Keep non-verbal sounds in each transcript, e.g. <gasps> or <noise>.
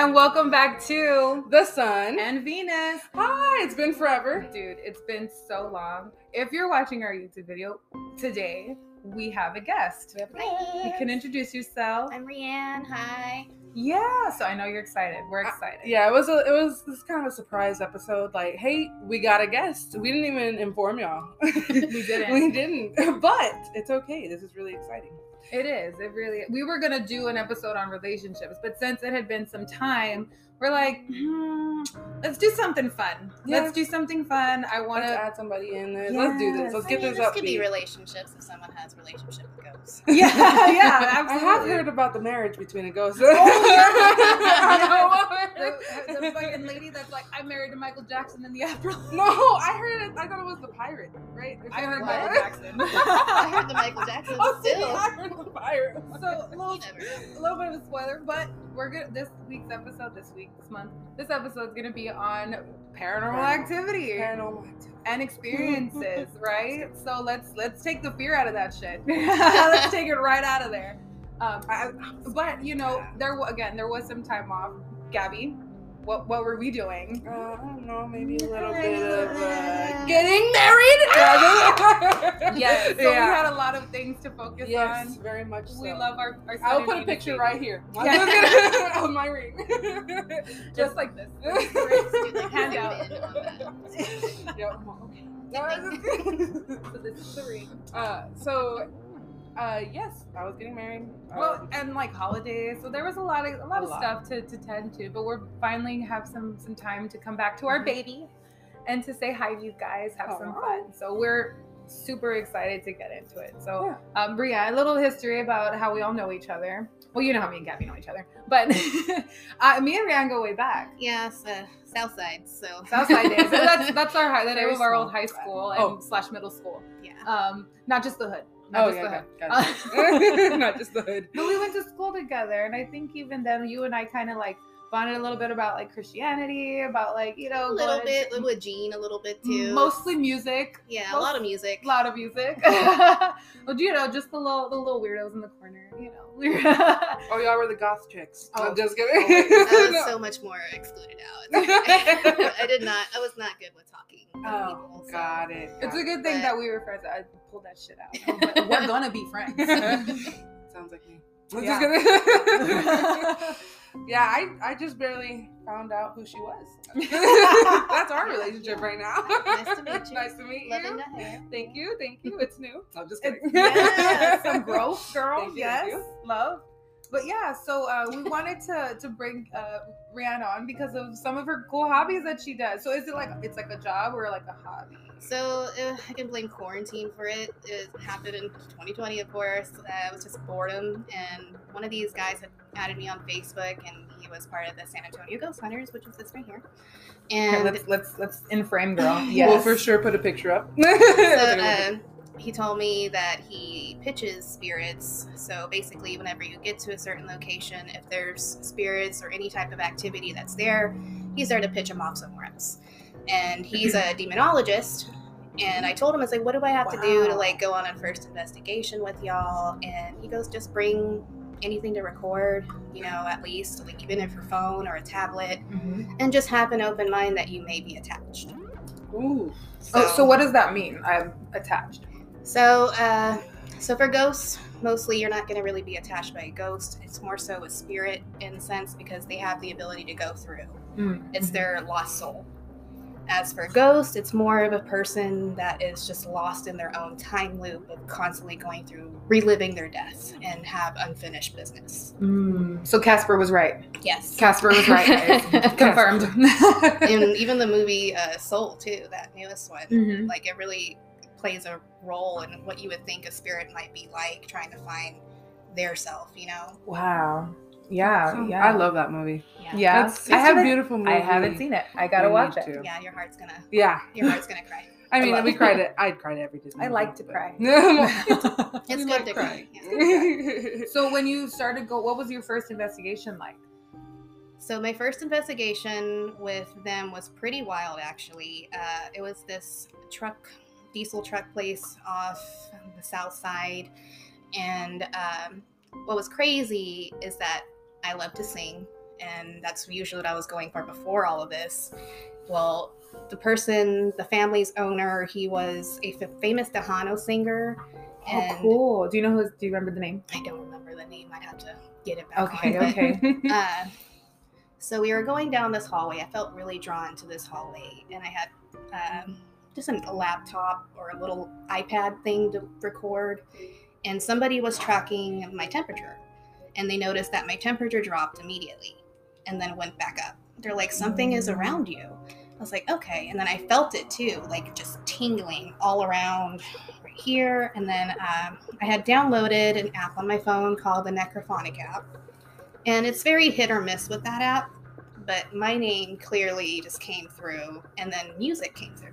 and welcome back to The Son. and Venus. Hi, it's been forever. Dude, it's been so long. If you're watching our YouTube video today, we have a guest. You can introduce yourself. I'm Rianne. Hi. Yeah, so I know you're excited. We're excited. Yeah, it was a it was this kind of a surprise episode. Like, hey, we got a guest. We didn't even inform y'all. <laughs> We <laughs> didn't. we didn't. <laughs> But it's okay. This is really exciting. It is. It really. We were gonna do an episode on relationships, but since it had been some time, we're like, hmm, let's do something fun. Yeah. Let's do something fun. I want to. add somebody in there. Let's do this. Let's I get mean, this this up. could be relationships if someone has relationship with ghosts. <laughs> Yeah, yeah, I have heard about the marriage between a ghost. The, the fucking lady that's like, I'm married to Michael Jackson in the afterlife. <laughs> no, I heard it. I thought it was the pirate, right? Or I heard Michael like. Jackson. <laughs> I heard the Michael Jackson Oh, see, still. I heard the pirate. So a little, You never know. a little bit of a spoiler, but we're good. This week's episode, this week, this month, this episode is gonna be on paranormal Paranormal. activity Paranormal activity. and experiences, <laughs> right? So let's let's take the fear out of that shit. <laughs> let's take it right out of there. Um, I, but you know, there again, there was some time off. Gabby, what what were we doing? Uh, I don't know, maybe a little bit of uh, getting married. <laughs> Yes, <laughs> so yeah. we had a lot of things to focus yes, on. very much so. We love our. our I'll put a picture baby. right here. <laughs> Yeah. of my ring. just like this. Do Hand out. in yeah, okay. So this is the ring. uh, so, uh, yes, I was getting married. Well, Um, and like holidays, so there was a lot of a lot A of lot. stuff to, to tend to. But we're finally have some some time to come back to our Mhm. baby, and to say hi to you guys, have some Aw. fun. So we're super excited to get into it. So, um, Bria, a little history about how we all know each other. Well, you know how me and Gabbi know each other, but <laughs> uh, me and Rianne go way back. Yes, uh, South Side. So Southside days. So <laughs> that's that's our high, the name of our old high school and Oh. slash middle school. yeah. Um, not just the hood. Not oh just the yeah, hood. got, got <laughs> <laughs> not just the hood. But we went to school together, and I think even then, you and I kind of like bonded a little bit about like Christianity, about like you know A little going- bit with Gene, a little bit too. mostly music, Yeah, a lot of music. a lot of music. <laughs> <laughs> well, you know, just the little the little weirdos in the corner, you know. <laughs> Oh, y'all were the goth chicks. Oh. I'm just Oh, kidding. I was No. so much more excluded out. I did not. I was not good with talking. Oh, people, so- got it. it's a got good thing But- that we were friends. I pulled that shit out. Like, We're gonna be friends. Sounds like me. I'm Yeah. just kidding. Yeah, I, I just barely found out who she was. <laughs> That's our relationship right now. Nice to meet you. <laughs> nice to meet Loving you. the hair. Thank you, thank you. It's new. I'm just kidding. yeah, <laughs> some growth, girl. Thank yes, you. love. But yeah, so uh, we wanted to to bring uh, Rihanna on because of some of her cool hobbies that she does. So is it like it's like a job or like a hobby? So uh, I can blame quarantine for it. It happened in 2020, of course. Uh, it was just boredom, and one of these guys had added me on Facebook, and he was part of the San Antonio Ghost Hunters, which is this right here. And let's let's let's in frame, girl. <laughs> Yes. We'll for sure put a picture up. so <laughs> uh, he told me that he pitches spirits. So basically, whenever you get to a certain location, if there's spirits or any type of activity that's there, he's there to pitch them off somewhere else. And he's a demonologist. And I told him, I was like, what do I have to do to like go on a first investigation with y'all? And he goes, just bring anything to record, you know, at least, like even if your phone or a tablet, Mhm. and just have an open mind that you may be attached. Ooh. Oh, so what does that mean? I'm attached. So, uh, so for ghosts, mostly you're not going to really be attached by a ghost. It's more so a spirit in a sense because they have the ability to go through. Mm. It's their lost soul. As for ghost, it's more of a person that is just lost in their own time loop of constantly going through reliving their death and have unfinished business. Mm. So Casper was right. Yes. Casper was right. <laughs> Confirmed. <laughs> and even the movie uh, Soul too, that newest one, Mhm. like it really plays a role in what you would think a spirit might be like, trying to find their self. You know? Wow. Yeah. So- yeah. I love that movie. Yeah. It's, it's I a haven't- beautiful movie. I haven't seen it. I gotta We watch it. to. Yeah, your heart's gonna, Yeah. your heart's gonna cry. I mean, love we cried it. I'd cried every <laughs> Disney. I movie, like to but- cry. <laughs> It's We good like to cry. Yeah. <laughs> so when you started go, what was your first investigation like? So my first investigation with them was pretty wild, actually. Uh, it was this truck, diesel truck place off the south side, and um, what was crazy is that I love to sing, and that's usually what I was going for before all of this. Well, the person, the family's owner, he was a f- famous Tejano singer. Oh, cool. Do you know who? Do you remember the name? I don't remember the name. I'd have to get it back. Okay, on. okay. <laughs> uh, <laughs> so we were going down this hallway. I felt really drawn to this hallway, and I had um, just a laptop or a little iPad thing to record, and somebody was tracking my temperature, and they noticed that my temperature dropped immediately, and then went back up. They're like, "Something is around you." I was like, "Okay," and then I felt it too, like just tingling all around right here, and then um, I had downloaded an app on my phone called the Necrophonic app. And it's very hit or miss with that app, but my name clearly just came through, and then music came through.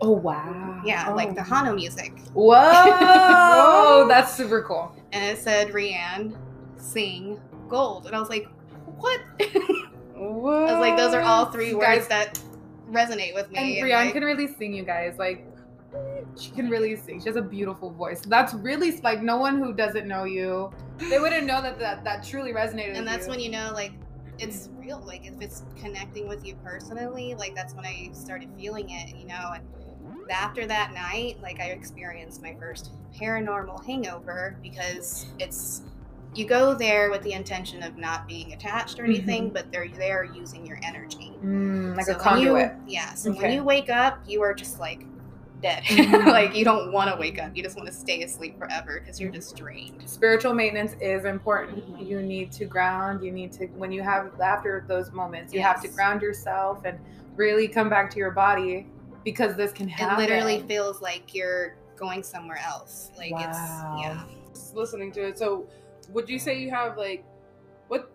Oh wow. Yeah, like Tejano music. Whoa! Whoa, <laughs> that's super cool. And it said Rianne sing gold. And I was like, what? <laughs> I was like, those are all three words Guys- that resonate with And me. Brianne like, can really sing, you guys. Like, she can really sing. She has a beautiful voice. That's really like no one who doesn't know you, they wouldn't know that that, that truly resonated. and that's you. when you know, like, it's real. Like, if it's connecting with you personally, like, that's when I started feeling it, you know? And after that night, like, I experienced my first paranormal hangover because it's, you go there with the intention of not being attached or anything, but they're there using your energy. Mm, like So a when you- conduit. yeah. So when you wake up, you are just like dead. <laughs> Mhm. like, you don't want to wake up. You just want to stay asleep forever because you're just drained. Spiritual maintenance is important. Mhm. You need to ground. You need to when you have after those moments, you have to ground yourself and really come back to your body because this can It literally feels like you're going somewhere else. Like Wow. it's yeah. Just listening to it. So, would you say you have like what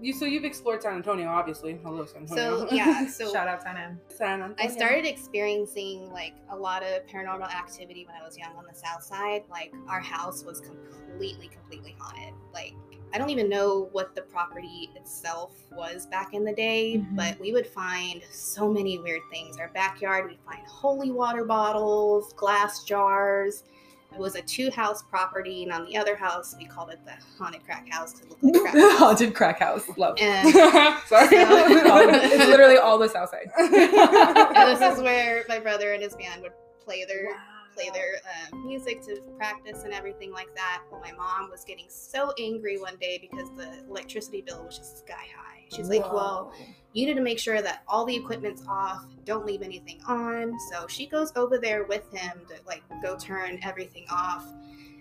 you? So you've explored San Antonio, obviously. Hello, San Antonio. So yeah, <laughs> so Shout out Tana. San Antonio. I started experiencing like a lot of paranormal activity when I was young on the south side. Like our house was completely, completely haunted. Like I don't even know what the property itself was back in the day, Mhm. but we would find so many weird things. Our backyard, we'd find holy water bottles, glass jars. It was a two house property, and on the other house, we called it the haunted crack house because it looked like <laughs> crack. house. Haunted crack house. Love. And <laughs> Sorry. <laughs> it's literally all the south side. and this is where my brother and his band would play their play their um, music to practice and everything like that. Well, my mom was getting so angry one day because the electricity bill was just sky high. She's like, "Well, you need to make sure that all the equipment's off. Don't leave anything on." So she goes over there with him to like go turn everything off,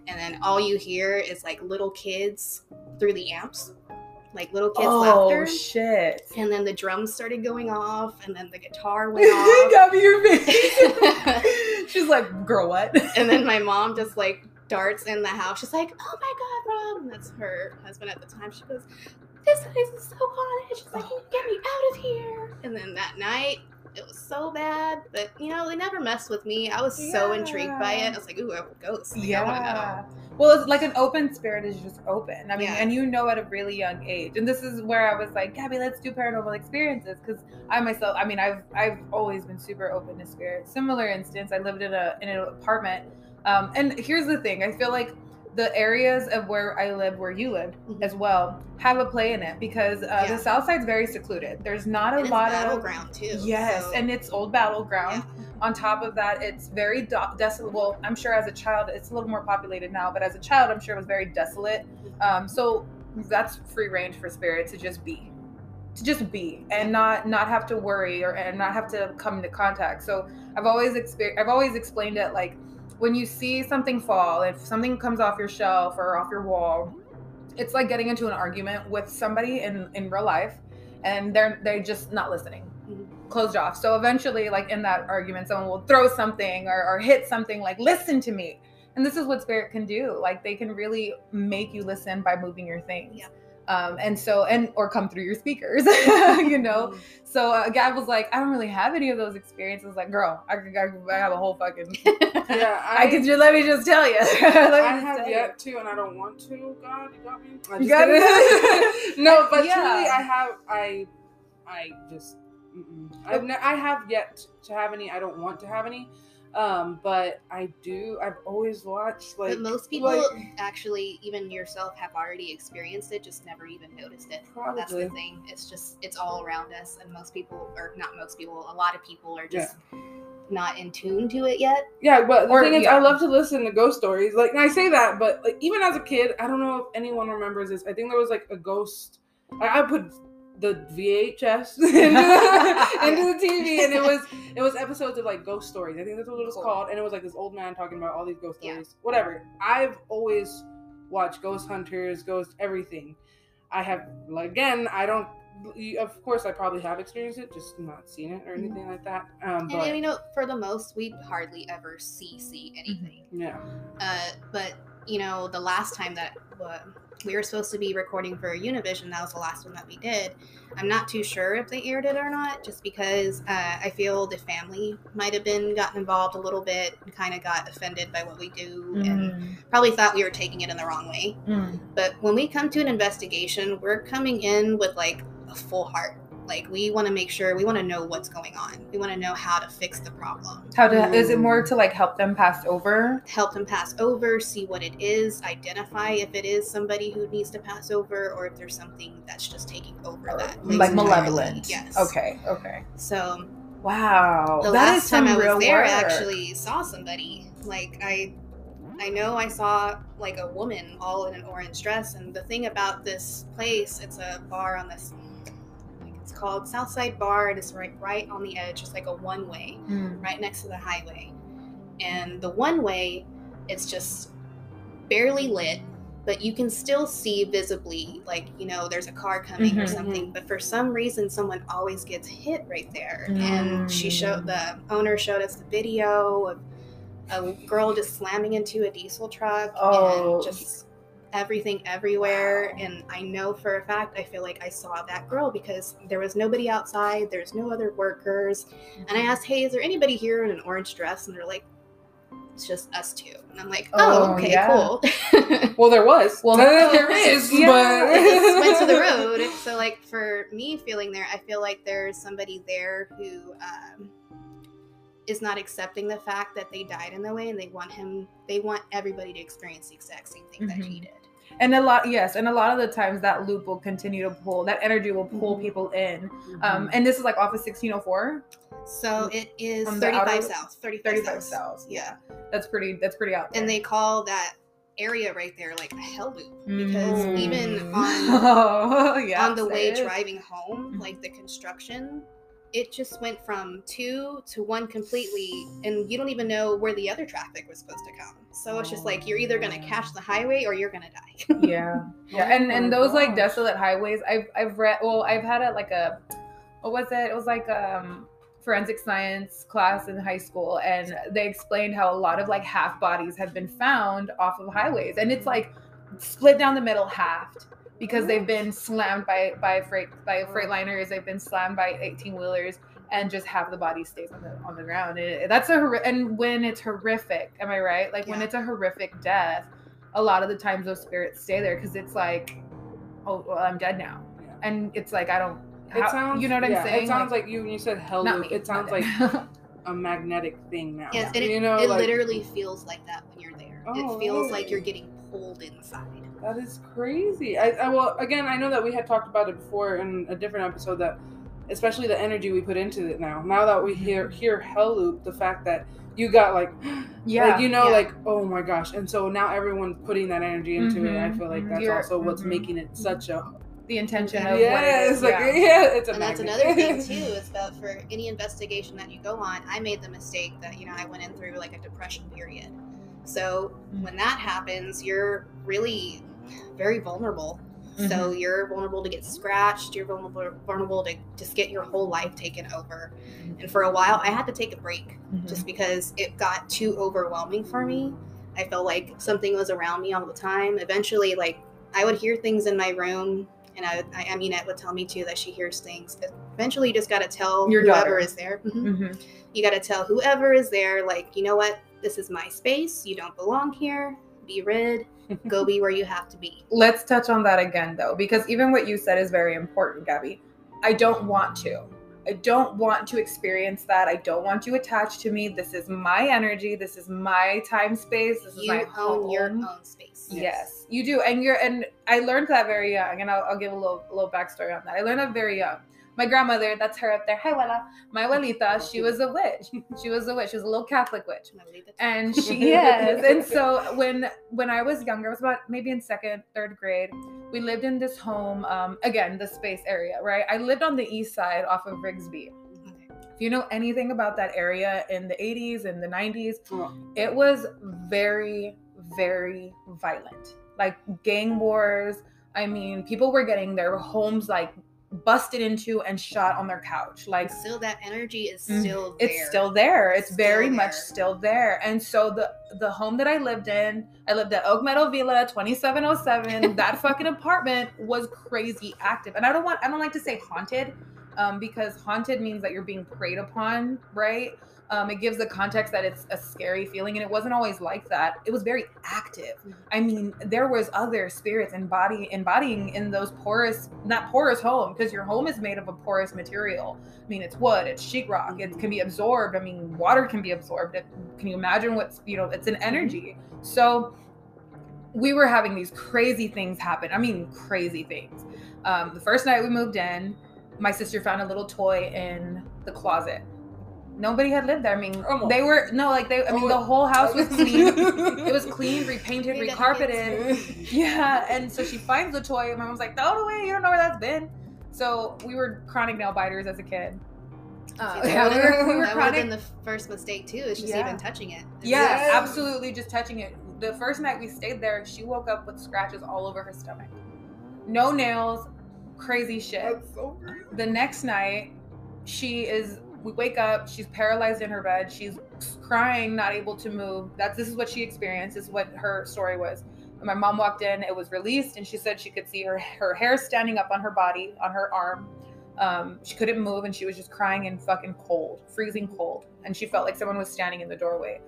and then all you hear is like little kids through the amps, like little kids' oh laughter. Oh shit. and then the drums started going off, and then the guitar <laughs> went off. Got me your face. <laughs> <laughs> She's like, girl, what? and then my mom just like darts in the house. She's like, "Oh my god, Rob!" And that's her husband at the time. She goes, "This place is so haunted." She's like, can you "Get me out of here!" And then that night, it was so bad. But you know, they never messed with me. I was so intrigued by it. I was like, "Ooh, a ghost!" Like, I want to yeah. Well, it's like an open spirit is just open. I mean, Yeah. and you know at a really young age. And this is where I was like, Gabbi, let's do paranormal experiences because I myself, I mean, I've I've always been super open to spirits. Similar instance, I lived in a in an apartment. Um, and here's the thing, I feel like the areas of where I live, where you lived Mhm. as well, have a play in it because uh, Yeah. the South Side's very secluded. There's not a And it's lot of battleground too. Yes, so- and it's old battleground. yeah. On top of that, it's very do- desolate. Well, I'm sure as a child, it's a little more populated now, but as a child, I'm sure it was very desolate. Um, so that's free range for spirit to just be, to just be, and not not have to worry or and not have to come into contact. So I've always exper- I've always explained it like when you see something fall, if something comes off your shelf or off your wall, it's like getting into an argument with somebody in in real life, and they're they're just not listening Mhm. closed off. So eventually, like in that argument, someone will throw something or, or hit something like, listen to me. And this is what spirit can do. Like they can really make you listen by moving your things. Yeah. Um, and so, and or come through your speakers, <laughs> you know. So uh, Gab was like, I don't really have any of those experiences. Like, girl, I, could- I, I have a whole fucking. <laughs> yeah, I, could just let me just tell you. <laughs> Let me I have tell yet to, and I don't want to. God, you got me. I You got kidding. no, but Yeah. truly, I have. I, I just. I've ne- I have yet to have any. I don't want to have any. Um, but I do. I've always watched like but most people like, actually, even yourself, have already experienced it, just never even noticed it. Probably. That's the thing. It's just it's all around us, and most people, or not most people, a lot of people are just not in tune to it yet. Yeah, but the Or- thing is, yeah. I love to listen to ghost stories. Like, and I say that, but like, even as a kid, I don't know if anyone remembers this. I think there was like a ghost. I put the VHS <laughs> <laughs> into the, into the TV, and it was it was episodes of like ghost stories. I think that's what it was Cool. called, and it was like this old man talking about all these ghost Yeah. stories. Whatever. I've always watched Ghost Hunters, Ghost everything. I have again. I don't. Of course, I probably have experienced it, just not seen it or anything like that. Um, And but you know, for the most, we hardly ever see see anything. yeah. Uh, but you know, the last time that uh, we were supposed to be recording for Univision, that was the last one that we did. I'm not too sure if they aired it or not, just because uh, I feel the family might have been gotten involved a little bit and kind of got offended by what we do and Mm, probably thought we were taking it in the wrong way. mm. But when we come to an investigation, we're coming in with like a full heart. Like we want to make sure we want to know what's going on. We want to know how to fix the problem. How to, is it mm. more to like help them pass over? help them pass over, see what it is, identify if it is somebody who needs to pass over or if there's something that's just taking over that. place like entirely. malevolent. Yes. Okay. Okay. So Wow. the that is last time I was there, work. I actually saw somebody. Like I, I know I saw like a woman all in an orange dress. And the thing about this place, it's a bar on this. It's called Southside Bar, and it's right right on the edge. It's like a one way Mm. right next to the highway. And the one way, it's just barely lit, but you can still see visibly, like, you know, there's a car coming or Mhm. something. But for some reason, someone always gets hit right there. And she Mm. showed, the owner showed us the video of a girl just slamming into a diesel truck Oh. and just everything everywhere and i know for a fact i feel like i saw that girl because there was nobody outside there's no other workers and I asked, "Hey, is there anybody here in an orange dress?" And they're like, "It's just us two. And I'm like, "Oh, Oh, okay, yeah. cool." <laughs> Well, there was. Well, <laughs> there is. yeah. but I just went to the <laughs> road. So, like for me feeling there, I feel like there's somebody there who um, is not accepting the fact that they died in the way, and they want him. They want everybody to experience the exact same thing that he did. And a lot, yes, and a lot of the times that loop will continue to pull. That energy will pull Mhm. people in. Mm-hmm. Um, and this is like off of 1604, So it is 35 outer- south. 35, 35 south. Yeah. That's pretty. That's pretty out there. and they call that area right there like a hell loop because Mm. even <laughs> on oh, yeah, on the way driving home Mhm. like the construction it just went from two to one completely and you don't even know where the other traffic was supposed to come so it's just like you're either gonna catch the highway or you're gonna die. <laughs> Yeah. Yeah and and Oh those like desolate highways i've i've read well i've had a like a what was it? It was like um forensic science class in high school and they explained how a lot of like half bodies have been found off of highways and it's like split down the middle halved because they've been slammed by by freight by freight liners, they've been slammed by 18 wheelers and just half the body stays on the on the ground and that's a and when it's horrific am i right like when it's a horrific death a lot of the times those spirits stay there because it's like oh well i'm dead now Yeah. and it's like i don't It how- sounds. you know what i'm saying It sounds like, you when you said hell loop. me It sounds like <laughs> a magnetic thing now. yes and it, you know, it like, literally feels like that when you're there Oh, it feels like you're getting pulled inside That is crazy. I, I well, again, I know that we had talked about it before in a different episode that, especially the energy we put into it now. Now that we hear hear hell loop, the fact that you got like, <gasps> yeah like you know, yeah. like oh my gosh, and so now everyone's putting that energy into it. I Mhm, feel like mhm. that's You're- also what's mhm. making it such a the intention of yeah, what it is it's like yeah. <laughs> yeah, it's a and that's another thing too <laughs> is that for any investigation that you go on i made the mistake that you know i went in through like a depression period so when that happens you're really very vulnerable so Mm-hmm. you're vulnerable to get scratched you're vulnerable vulnerable to just get your whole life taken over and for a while i had to take a break Mhm. just because it got too overwhelming for me i felt like something was around me all the time eventually like i would hear things in my room and I, I, it would tell me too that she hears things. Eventually, you just got to tell Your whoever daughter. is there. Mhm. Mhm. You got to tell whoever is there, like, you know what? This is my space. You don't belong here. Be rid. Go be where you have to be. let's touch on that again though because even what you said is very important gabbi i don't want to I don't want to experience that. I don't want you attached to me. This is my energy. This is my time space. This is my own your own space. Yes. you do, and you're and I learned that very young, and I'll, I'll give a little a little backstory on that. I learned that very young. My grandmother, that's her up there. Hi, abuela. My abuelita, she was a witch. <laughs> She was a witch. She was a little Catholic witch Can I believe that? and she <laughs> is and so when when i was younger i was about maybe in second third grade we lived in this home um again the space area right i lived on the east side off of rigsby if you know anything about that area in the 80s and the 90s Oh. it was very very violent like gang wars i mean people were getting their homes like busted into and shot on their couch. Like Still, that energy is Mm, still there. it's still there. It's Still very much still there. And so the the home that i lived in i lived at oak meadow villa 2707 that <laughs> fucking apartment was crazy active. And i don't want i don't like to say haunted um, because haunted means that you're being preyed upon right um, it gives the context that it's a scary feeling and it wasn't always like that it was very active Mhm. i mean there was other spirits embody embodying in those porous not porous home because your home is made of a porous material I mean, it's wood, it's sheetrock, it can be absorbed. I mean, water can be absorbed. It, can you imagine what's, you know, it's an energy. So we were having these crazy things happen. I mean, crazy things. Um, the first night we moved in, my sister found a little toy in the closet. Nobody had lived there. I mean, Oh. they were, no, like they, I mean, Oh. the whole house was <laughs> clean. it was clean, repainted, Maybe recarpeted. <laughs> Yeah, and so she finds the toy, and my mom's like, "Throw it away! You don't know where that's been." So we were chronic nail biters as a kid. Uh, See, <laughs> yeah, we were, we were that would have been chronic. the first mistake too. Is just Yeah. even touching it. It's Yeah, Yes. absolutely, just touching it. The first night we stayed there, she woke up with scratches all over her stomach. No nails, crazy shit. That's so crazy. The next night, she is. We wake up. She's paralyzed in her bed. She's crying, not able to move. That's this is what she experienced. This is what her story was. When my mom walked in, it was released, and she said she could see her her hair standing up on her body, on her arm. Um, she couldn't move, and she was just crying and fucking cold, freezing cold, and she felt like someone was standing in the doorway.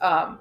Um,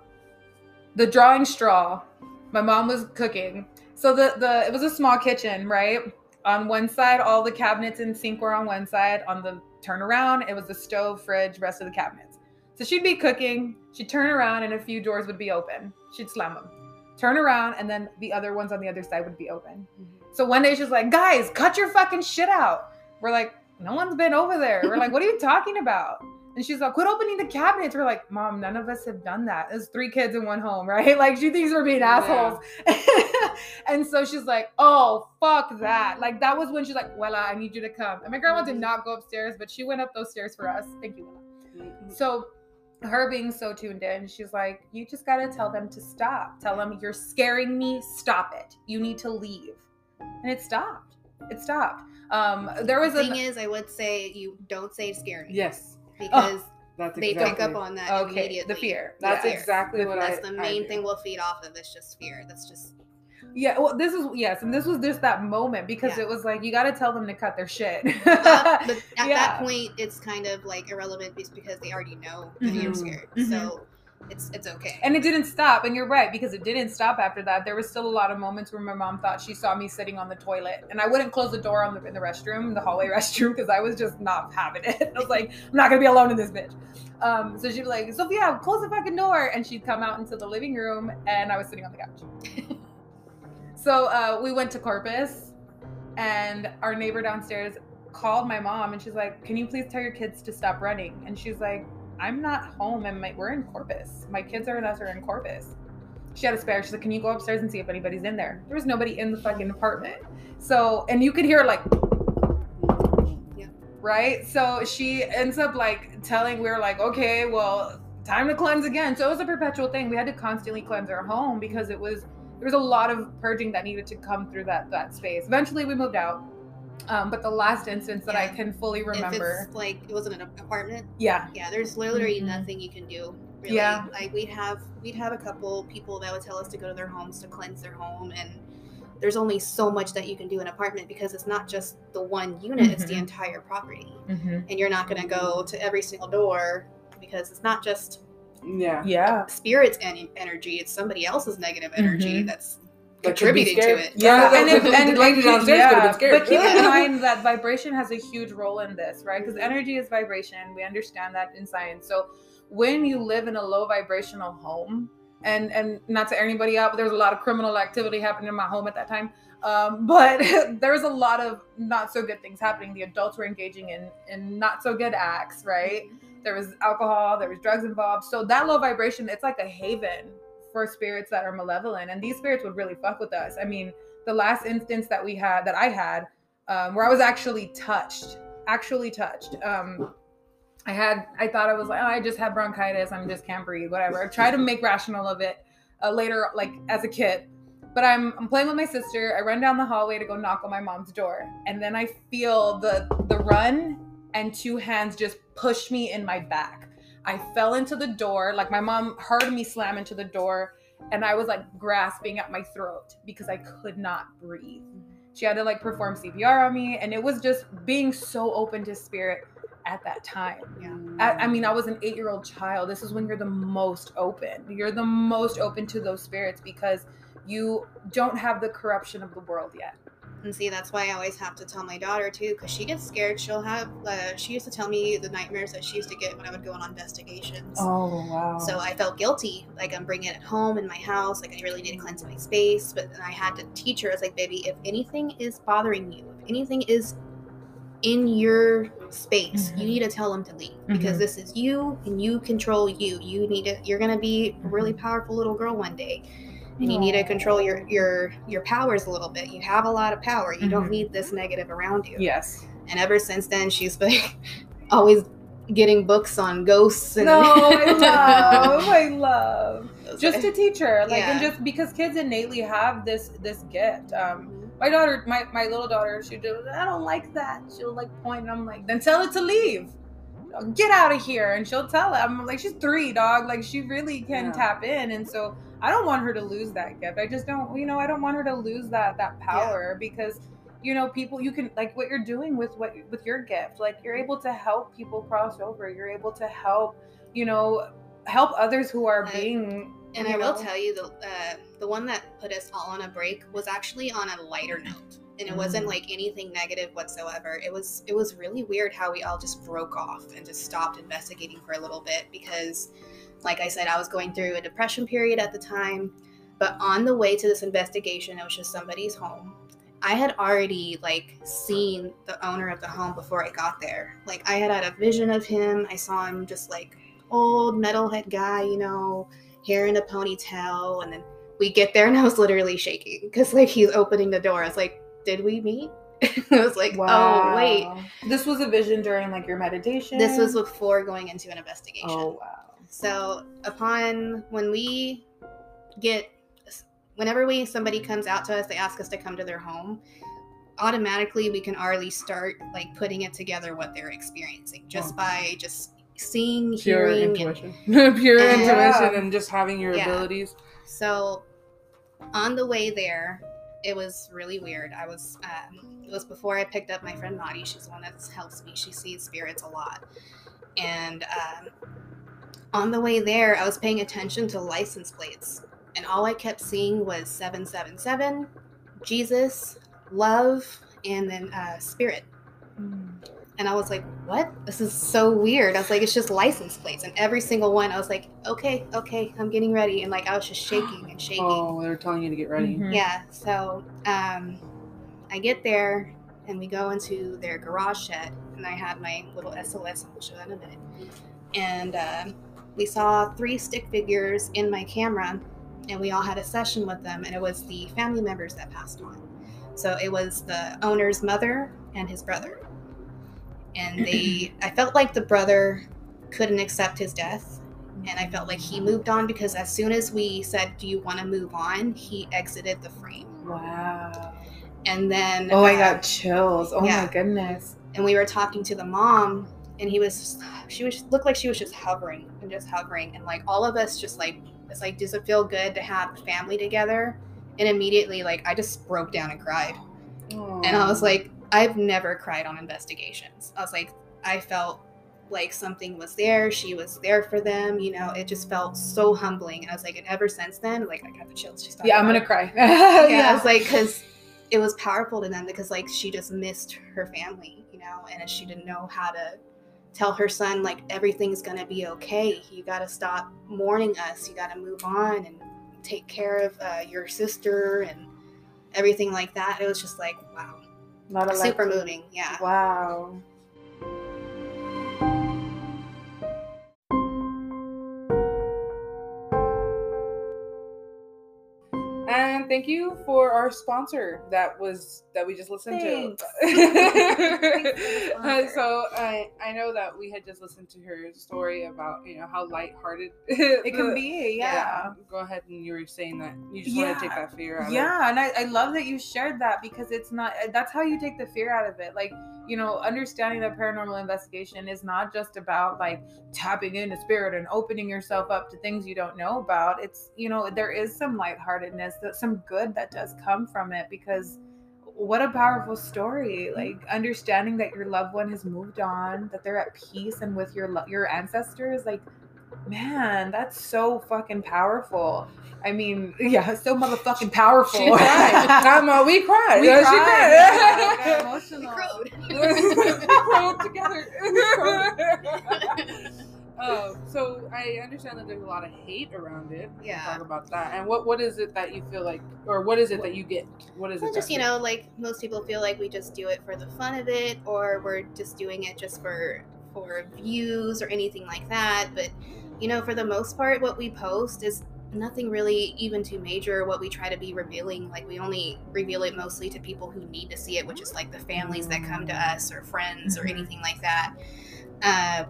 the drawing straw. My mom was cooking, so the the it was a small kitchen, right? On one side, all the cabinets and sink were on one side. On the turnaround, it was the stove, fridge, rest of the cabinets. So she'd be cooking, she'd turn around, and a few doors would be open. She'd slam them. Turn around, and then the other ones on the other side would be open. Mm-hmm. So one day she's like, guys, cut your fucking shit out. We're like, no one's been over there. We're like, what are you talking about? And she's like, quit opening the cabinets. We're like, mom, none of us have done that. There's three kids in one home, <laughs> right? Like she thinks we're being Yeah. assholes. <laughs> and so she's like, oh, fuck that. Mm-hmm. Like that was when she's like, Wella, I need you to come. And my grandma did mm-hmm. not go upstairs, but she went up those stairs for us. Thank you, Wella. Mm-hmm. So her being so tuned in, she's like, you just gotta tell them to stop. Tell them you're scaring me. Stop it. You need to leave. And it stopped. It stopped. Um, there was The a thing is, I would say you don't say scary Yes, because that's they exactly. pick up on that okay immediately. the fear. That's Yeah. exactly what I. That's the main do. thing we'll feed off of. It's just fear. That's just Yeah, well, this is yes, and this was just that moment because Yeah. it was like you got to tell them to cut their shit. <laughs> Uh, but at Yeah. that point, it's kind of like irrelevant just because they already know that you're Mhm. scared. Mhm. So it's it's okay. and it didn't stop, and you're right because it didn't stop after that. There was still a lot of moments where my mom thought she saw me sitting on the toilet, and I wouldn't close the door on the in the restroom, the hallway <laughs> restroom, because I was just not having it. I was like, I'm not gonna be alone in this bitch. Um, so she'd be like, Sophia, close the fucking door, and she'd come out into the living room, and I was sitting on the couch. <laughs> so uh, we went to Corpus, and our neighbor downstairs called my mom, and she's like, "Can you please tell your kids to stop running?" And she's like, "I'm not home, and my, we're in Corpus. My kids are and us are in Corpus." She had a spare. She's like, "Can you go upstairs and see if anybody's in there?" There was nobody in the fucking apartment. So, and you could hear like right? So she ends up like telling, we are like, okay, well, time to cleanse again. So it was a perpetual thing. We had to constantly cleanse our home because it was there was a lot of purging that needed to come through that that space. Eventually, we moved out. Um, but the last instance that I can fully remember, If it's like it wasn't an apartment, yeah, yeah, there's literally Mhm. nothing you can do. Really. Yeah. Like we'd have we'd have a couple people that would tell us to go to their homes to cleanse their home and there's only so much that you can do in an apartment because it's not just the one unit, it's the Mhm. entire property. mm-hmm. And you're not gonna go to every single door because it's not just Yeah. yeah, spirits and energy, it's somebody else's negative energy Mhm. that's that Contributing to it. Yeah, and if, <laughs> the and lady downstairs could have been scared. But keep <laughs> in mind that vibration has a huge role in this, right? Because energy is vibration. We understand that in science. So when you live in a low vibrational home, and and not to air anybody out, but there's a lot of criminal activity happening in my home at that time. Um, <laughs> but there's a lot of not so good things happening. The adults were engaging in in not so good acts, right? There was alcohol, there was drugs involved. So that low vibration, it's like a haven for spirits that are malevolent, and these spirits would really fuck with us. I mean, the last instance that we had, that I had, um, where I was actually touched, actually touched. Um, I had, I thought I was like, oh, I just had bronchitis. I'm just can't breathe, whatever. I tried to make rational of it uh, later, like as a kid. But I'm, I'm playing with my sister. I run down the hallway to go knock on my mom's door, and then I feel the the run, and two hands just push me in my back. I fell into the door, like my mom heard me slam into the door, and I was like grasping at my throat because I could not breathe. She had to like perform CPR on me, and it was just being so open to spirit at that time. Yeah. I, I mean, I was an eight year old child. This is when you're the most open. You're the most open to those spirits because you don't have the corruption of the world yet. And see, that's why I always have to tell my daughter too, because she gets scared. She'll have. Uh, she used to tell me the nightmares that she used to get when I would go on investigations. Oh wow! So I felt guilty, like I'm bringing it home in my house. Like I really need to cleanse my space. But then I had to teach her. I was like, baby, if anything is bothering you, if anything is in your space, Mhm. you need to tell them to leave because Mhm. this is you and you control you. You need to. You're gonna be a really Mm-hmm. powerful little girl one day. And you need to control your your your powers a little bit. You have a lot of power. You don't Mhm. need this negative around you. yes. And ever since then, she's been <laughs> always getting books on ghosts and No, I <laughs> love, I <laughs> love. Just to teach her, like, and just because kids innately have this this gift. Um, my daughter, my my little daughter, she do. I don't like that. She'll like point, and I'm like, then tell it to leave. Get out of here, and she'll tell it. I'm like, she's three, dog. Like, she really can Yeah. tap in, and so I don't want her to lose that gift. I just don't, you know, I don't want her to lose that that power because, you know, people you can like what you're doing with what with your gift. Like, you're able to help people cross over. You're able to help, you know, help others who are I- being. And I will tell you the uh, the one that put us all on a break was actually on a lighter note, and it wasn't Mm. like anything negative whatsoever. It was it was really weird how we all just broke off and just stopped investigating for a little bit because, like I said, I was going through a depression period at the time. But on the way to this investigation, it was just somebody's home. I had already like seen the owner of the home before I got there. Like I had had a vision of him. I saw him just like old metalhead guy, you know, hair in a ponytail, and then we get there and I was literally shaking because like he's opening the door. I was like, "Did we meet?" <laughs> I was like, "Oh wait." This was a vision during like your meditation. This was before going into an investigation. Oh wow. So upon when we get, whenever we somebody comes out to us, they ask us to come to their home. Automatically, we can already start like putting it together what they're experiencing just by just seeing, Pure hearing, and intuition. <laughs> Pure And- intuition and just having your Yeah. abilities. So, on the way there, it was really weird. I was, um, it was before I picked up my friend Maddie. She's the one that helps me. She sees spirits a lot. And um, on the way there, I was paying attention to license plates. And all I kept seeing was 777, Jesus, love, and then uh, spirit. And I was like, what? This is so weird. I was like, it's just license plates. And every single one, I was like, okay, okay, I'm getting ready. And like, I was just shaking and <gasps> shaking. Oh, they're telling you to get ready. Mhm. Yeah. So um, I get there and we go into their garage shed. And I had my little SLS, and we'll show that in a minute. And um we saw three stick figures in my camera. And we all had a session with them. And it was the family members that passed on. So it was the owner's mother and his brother. And <clears throat> they, I felt like the brother couldn't accept his death. And I felt like he moved on because as soon as we said, Do you want to move on? He exited the frame. Wow. And then. Oh, I uh, got chills. Oh yeah. my goodness. And we were talking to the mom, and he was, she was, looked like she was just hovering and just hovering. And like all of us just like, it's like, does it feel good to have family together? And immediately, like, I just broke down and cried. And I was like, I've never cried on investigations. I was like, I felt like something was there. She was there for them. You know, it just felt so humbling. And I was like, and ever since then, like I got the chills. Yeah, I'm gonna it. cry. <laughs> yeah, I was like, because it was powerful to them because like she just missed her family, you know, and she didn't know how to tell her son like everything's gonna be okay. You gotta stop mourning us. You gotta move on and take care of uh, your sister and everything like that. It was just like wow, Not a super moving. Yeah. Wow. Thank you for our sponsor that was that we just listened Thanks. <laughs> to. The Uh, so I I know that we had just listened to her story about you know how lighthearted <laughs> It can be, yeah. Go ahead and you were saying that you just want to take that fear out. of Yeah, and I, I love that you shared that because it's not that's how you take the fear out of it. Like, you know, understanding that paranormal investigation is not just about like tapping into spirit and opening yourself up to things you don't know about. It's, you know, there is some lightheartedness, that some good that does come from it because what a powerful story. Like understanding that your loved one has moved on, that they're at peace and with your lo- your ancestors like man, that's so fucking powerful. I mean, <laughs> yeah, so motherfucking powerful. She cried. <laughs> We cried. We Yeah, cried. She cried. <laughs> emotional. We crowed. we crowed together. um, so I understand that there's a lot of hate around it. Yeah. Talk about that. And what what is it that you feel like, or what is it that you get? What is Well, it? just you know, like most people feel like we just do it for the fun of it, or we're just doing it just for for views or anything like that. But you know, for the most part, what we post is nothing really even too major. What we try to be revealing, like we only reveal it mostly to people who need to see it, which is like the families that come to us or friends or Mhm. anything like that. Uh,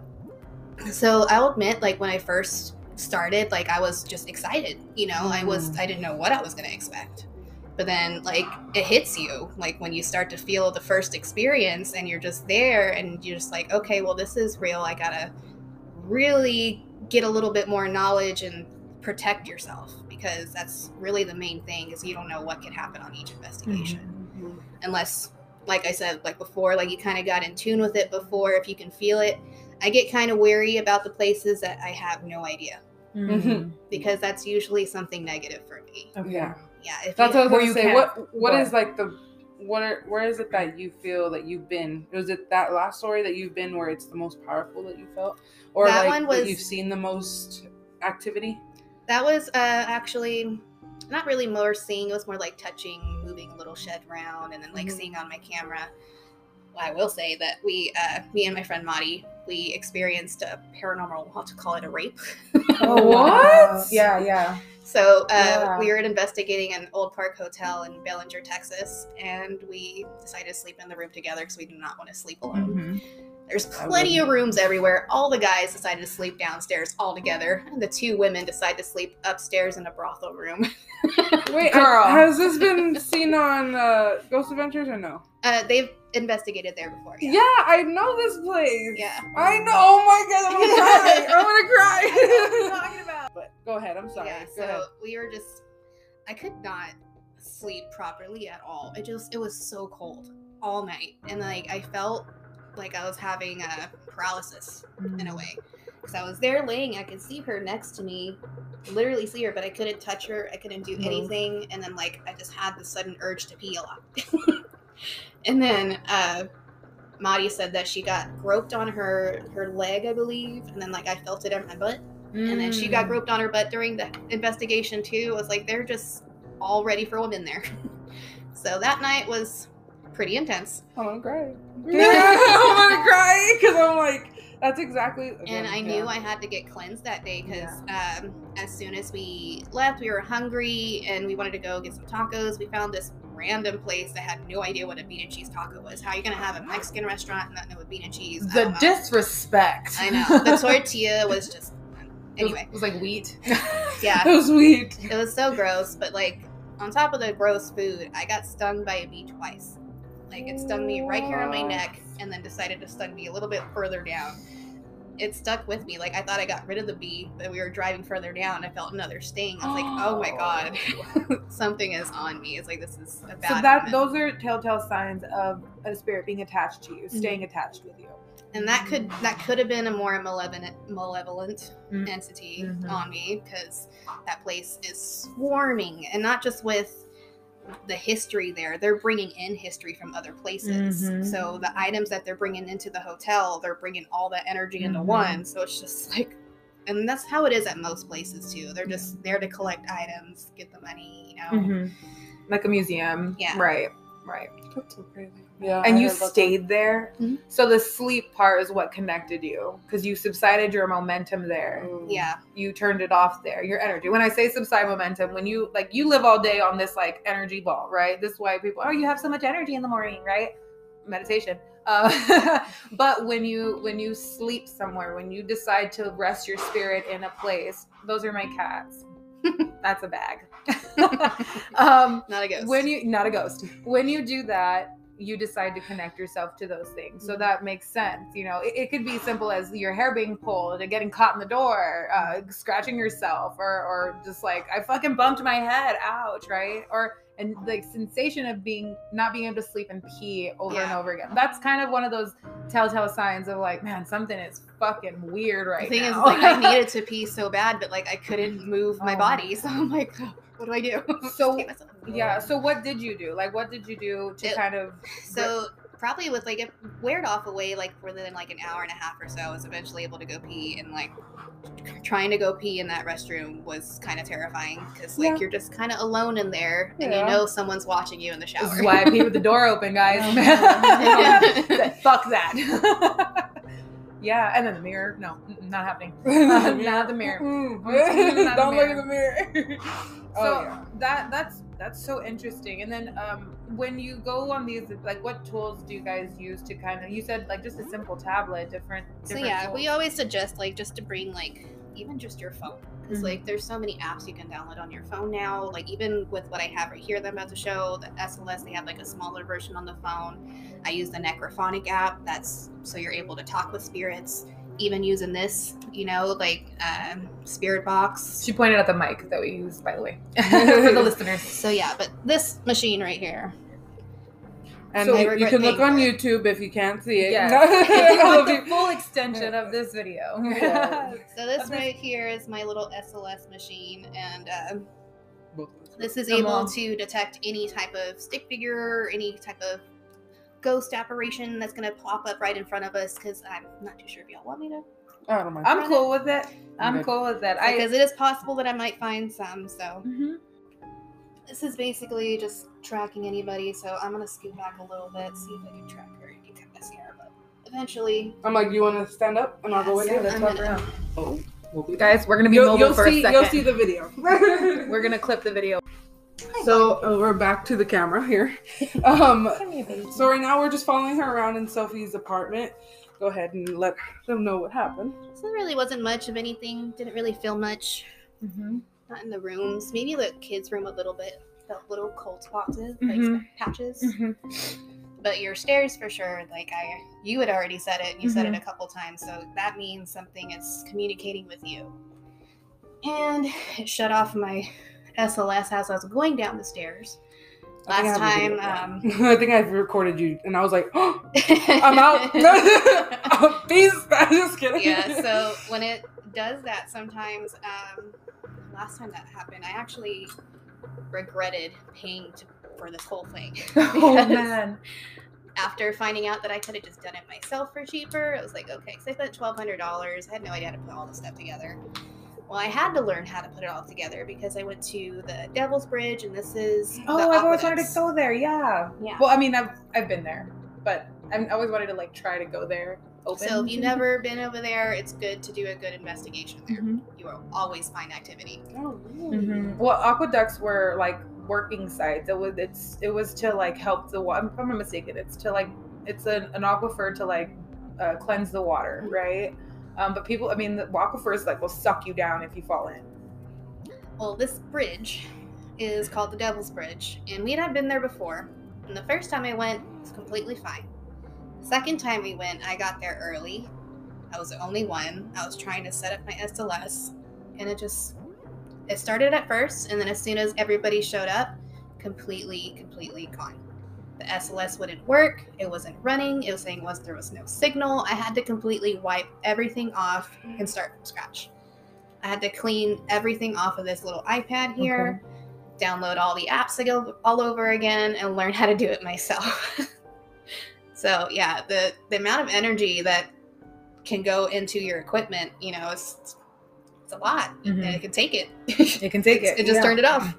so I'll admit, like when I first started, like I was just excited. You know, I was I didn't know what I was gonna expect but then like it hits you like when you start to feel the first experience and you're just there and you're just like okay well this is real i gotta really get a little bit more knowledge and protect yourself because that's really the main thing is you don't know what can happen on each investigation Mm-hmm. unless like i said like before like you kind of got in tune with it before if you can feel it i get kind of weary about the places that i have no idea Mhm. because that's usually something negative for me Okay. Yeah. yeah if That's you, what I was gonna you say. can't- What what Go is like the what are, where is it that you feel that you've been? Was it that last story that you've been where it's the most powerful that you felt, or That like one that you've seen the most activity? That was uh, actually not really more seeing. It was more like touching, moving a little shed around, and then like Mhm. seeing on my camera. Well, I will say that we, uh, me and my friend Madi, we experienced a paranormal. We'll have to call it a rape. <laughs> Oh, <laughs> What? wow. Yeah, yeah. So uh, Yeah. we were investigating an old park hotel in Ballinger, Texas, and we decided to sleep in the room together because we do not want to sleep alone. Mhm. There's plenty of rooms everywhere. All the guys decided to sleep downstairs all together. And the two women decided to sleep upstairs in a brothel room. Wait, Girl. I- has this been seen on uh, Ghost Adventures or no? Uh, they've investigated there before. Yeah. I know this place. Yeah. I know. Oh my god, I'm gonna cry. <laughs> I'm gonna cry. talking about. but go ahead. I'm sorry. Yeah, go so ahead. we were just, I could not sleep properly at all. It just, it was so cold all night. And like, I felt like I was having a paralysis in a way. Because I was there laying, I could see her next to me, literally see her, but I couldn't touch her. I couldn't do mm-hmm. anything. And then, like, I just had the sudden urge to pee a lot. <laughs> and then, uh, Madi said that she got groped on her her leg, I believe, and then like I felt it in my butt. And then she got Mm. groped on her butt during the investigation too. It was like they're just all ready for women there. <laughs> so that night was pretty intense. I'm gonna cry. <laughs> <laughs> I'm gonna cry because I'm like, that's exactly. And I knew I had to get cleansed that day because um, as soon as we left, we were hungry and we wanted to go get some tacos. We found this random place that had no idea what a bean and cheese taco was. How are you gonna have a Mexican restaurant and not know what bean and cheese? The don't disrespect. I know the <laughs> tortilla was just It was- anyway. it was like wheat. <laughs> Yeah, <laughs> It was wheat. It was so gross, but like on top of the gross food, I got stung by a bee twice. Like it stung me right here on my neck and then decided to stung me a little bit further down. It stuck with me. Like I thought I got rid of the bee, but we were driving further down. I felt another sting. I was like, oh my god, <laughs> something is on me. It's like this is a bad. So that omen. those are telltale signs of a spirit being attached to you, Mm-hmm. staying attached with you. and that could that could have been a more malevolent malevolent Mm. entity Mhm. on me because that place is swarming, and not just with the history there. They're bringing in history from other places. Mhm. So the items that they're bringing into the hotel, they're bringing all that energy into Mhm. one. So it's just <laughs> like, and that's how it is at most places too. They're just there to collect items, get the money, you know. Mhm. Like a museum. Yeah. Right. Right. That's so crazy. Yeah. I and you heard about that. stayed there. Mhm. So the sleep part is what connected you because you subsided your momentum there. Mm. Yeah, You turned it off there. Your energy. When I say subside momentum, when you like you live all day on this like energy ball, right? This is why people oh you have so much energy in the morning, right? Meditation. Uh, <laughs> but when you when you sleep somewhere, when you decide to rest your spirit in a place, those are my cats. <laughs> That's a bag. <laughs> um, not a ghost. when you not a ghost when you do that you decide to connect yourself to those things so that makes sense you know it, it could be simple as your hair being pulled and getting caught in the door uh, scratching yourself or or just like i fucking bumped my head ouch right or and the sensation of being not being able to sleep and pee over and over again that's kind of one of those telltale signs of like man something is fucking weird right the thing now is, like, I needed <laughs> to pee so bad, but like I couldn't move my Oh. body, <laughs> so I'm like, what do I do? <laughs> So-. Yeah so what did you do like what did you do to It- kind of So probably with like it weared off away like within like an hour and a half or so. I was eventually able to go pee and like trying to go pee in that restroom was kind of terrifying because like Yeah. you're just kind of alone in there and Yeah. you know someone's watching you in the shower. This is why I pee with the door <laughs> open, guys. <laughs> Fuck that. <laughs> yeah, and then the mirror. No, not happening. Uh, not the mirror. Not Don't look mirror. in the mirror. So oh yeah. that that's that's so interesting. And then um, when you go on these, like, what tools do you guys use to kind of? You said like just a simple tablet, different. So yeah, tools. we always suggest like just to bring like even just your phone because Mhm. like there's so many apps you can download on your phone now. Like even with what I have right here, that I'm about to show the SLS, they have like a smaller version on the phone. I use the Necrophonic app. That's so you're able to talk with spirits. Even using this, you know, like um, Spirit Box. She pointed out the mic that we used, by the way, <laughs> for the listeners. So yeah, but this machine right here. And So- you, I you regret can look on it. YouTube if you can't see it. Yeah, <laughs> All <laughs> if you the full extension of this video. Yeah. So this Of this- right here is my little SLS machine, and um, Both of us. This is Come able on. to detect any type of stick figure, any type of ghost apparition that's going to pop up right in front of us. Because I'm not too sure if y'all want me to. I don't mind. I'm cool with it. I'm Okay. cool with that. I. Because it is possible that I might find some. So Mhm. this is basically just tracking anybody. So I'm going to scoot back a little bit, see if I can track her. You can this here, but eventually. I'm like, you want to stand up and I'll go with Yes, you? let's I'm walk gonna- around. Oh, we'll be Guys, we're gonna be You'll, mobile you'll for see. a second. You'll see the video. <laughs> <laughs> We're gonna clip the video. So uh, we're back to the camera here. Um, so right now we're just following her around in Sophie's apartment. Go ahead and let them know what happened. So there really wasn't much of anything. Didn't really feel much. Mm-hmm. Not in the rooms. Maybe the kids' room a little bit. Felt little cold spots, like Mhm. patches. Mm-hmm. But your stairs for sure, like I you had already said it, you said Mm-hmm. it a couple times, so that means something is communicating with you. And it shut off my SLS as I was going down the stairs. Last I time, um. <laughs> I think I've recorded you, and I was like, oh, <laughs> I'm out. <laughs> Peace. I'm just kidding. yeah, so when it does that sometimes, um last time that happened, I actually regretted paying to, for this whole thing. Oh man. after finding out that I could have just done it myself for cheaper, I was like, okay, so I spent twelve hundred dollars. I had no idea how to put all this stuff together. Well, I had to learn how to put it all together because I went to the Devil's Bridge, and this is Oh, the I've always wanted to go there. Yeah. Yeah. Well, I mean, I've I've been there, but I'm, I always wanted to like try to go there. Open. So if you've never been over there, it's good to do a good investigation there. Mhm. You will always find activity. Oh, really? Mhm. Well, aqueducts were like working sites. It was it's it was to like help the water. If I'm not mistaken, it's to like it's an, an aquifer to like uh, cleanse the water, right? Um, but people, I mean, the aquifers like will suck you down if you fall in. Well, this bridge is called the Devil's Bridge, and we had been there before. And the first time I went, it was completely fine. Second time we went, I got there early, I was the only one. I was trying to set up my SLS, and it just it started at first, and then as soon as everybody showed up, completely, completely gone. The SLS wouldn't work. It wasn't running. It was saying was there was no signal. I had to completely wipe everything off and start from scratch. I had to clean everything off of this little iPad here, download all the apps go all over again, and learn how to do it myself. <laughs> so yeah, the the amount of energy that can go into your equipment, you know, it's it's a lot, Mhm. and it can take it. It can take <laughs> it. it just yeah. turned it off.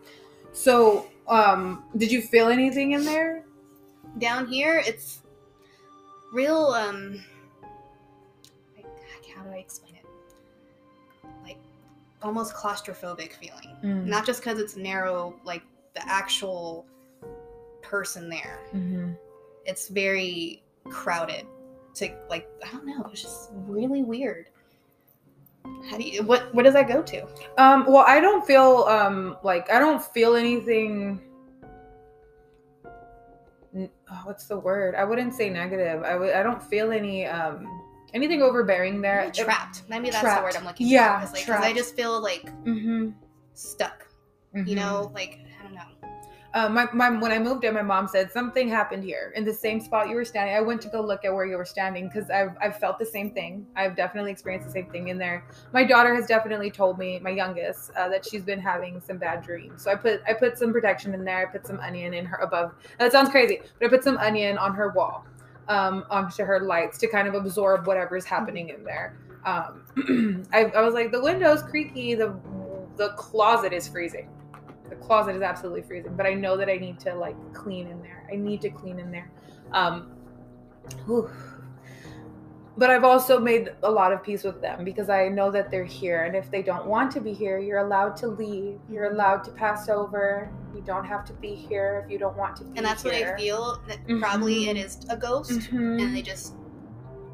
So, um, did you feel anything in there? Down here, it's real. Um, like, how do I explain it? Like almost claustrophobic feeling. Mm. Not just because it's narrow, like the actual person there. Mhm. It's very crowded. To like, I don't know. It's just really weird. How do you? What? What does that go to? Um, well, I don't feel um like I don't feel anything. Oh, What's the word? I wouldn't say negative. I would. I don't feel any um anything overbearing there. Maybe trapped. Maybe that's the word I'm looking Yeah, for. It's like, I just feel like Mm-hmm. stuck. You know, like I don't know. Uh, my, my when I moved in, my mom said something happened here in the same spot you were standing. I went to go look at where you were standing because I've I've felt the same thing. I've definitely experienced the same thing in there. My daughter has definitely told me, my youngest, uh, that she's been having some bad dreams. So I put I put some protection in there. I put some onion in her above. That sounds crazy, but I put some onion on her wall, um, onto her lights to kind of absorb whatever's happening in there. Um, <clears throat> I, I was like, the window's creaky. The the closet is freezing the closet is absolutely freezing but i know that i need to like clean in there i need to clean in there um whew. but i've also made a lot of peace with them because i know that they're here and if they don't want to be here you're allowed to leave you're allowed to pass over you don't have to be here if you don't want to be And that's what. I feel. That probably Mhm. it is a ghost, Mhm. and they just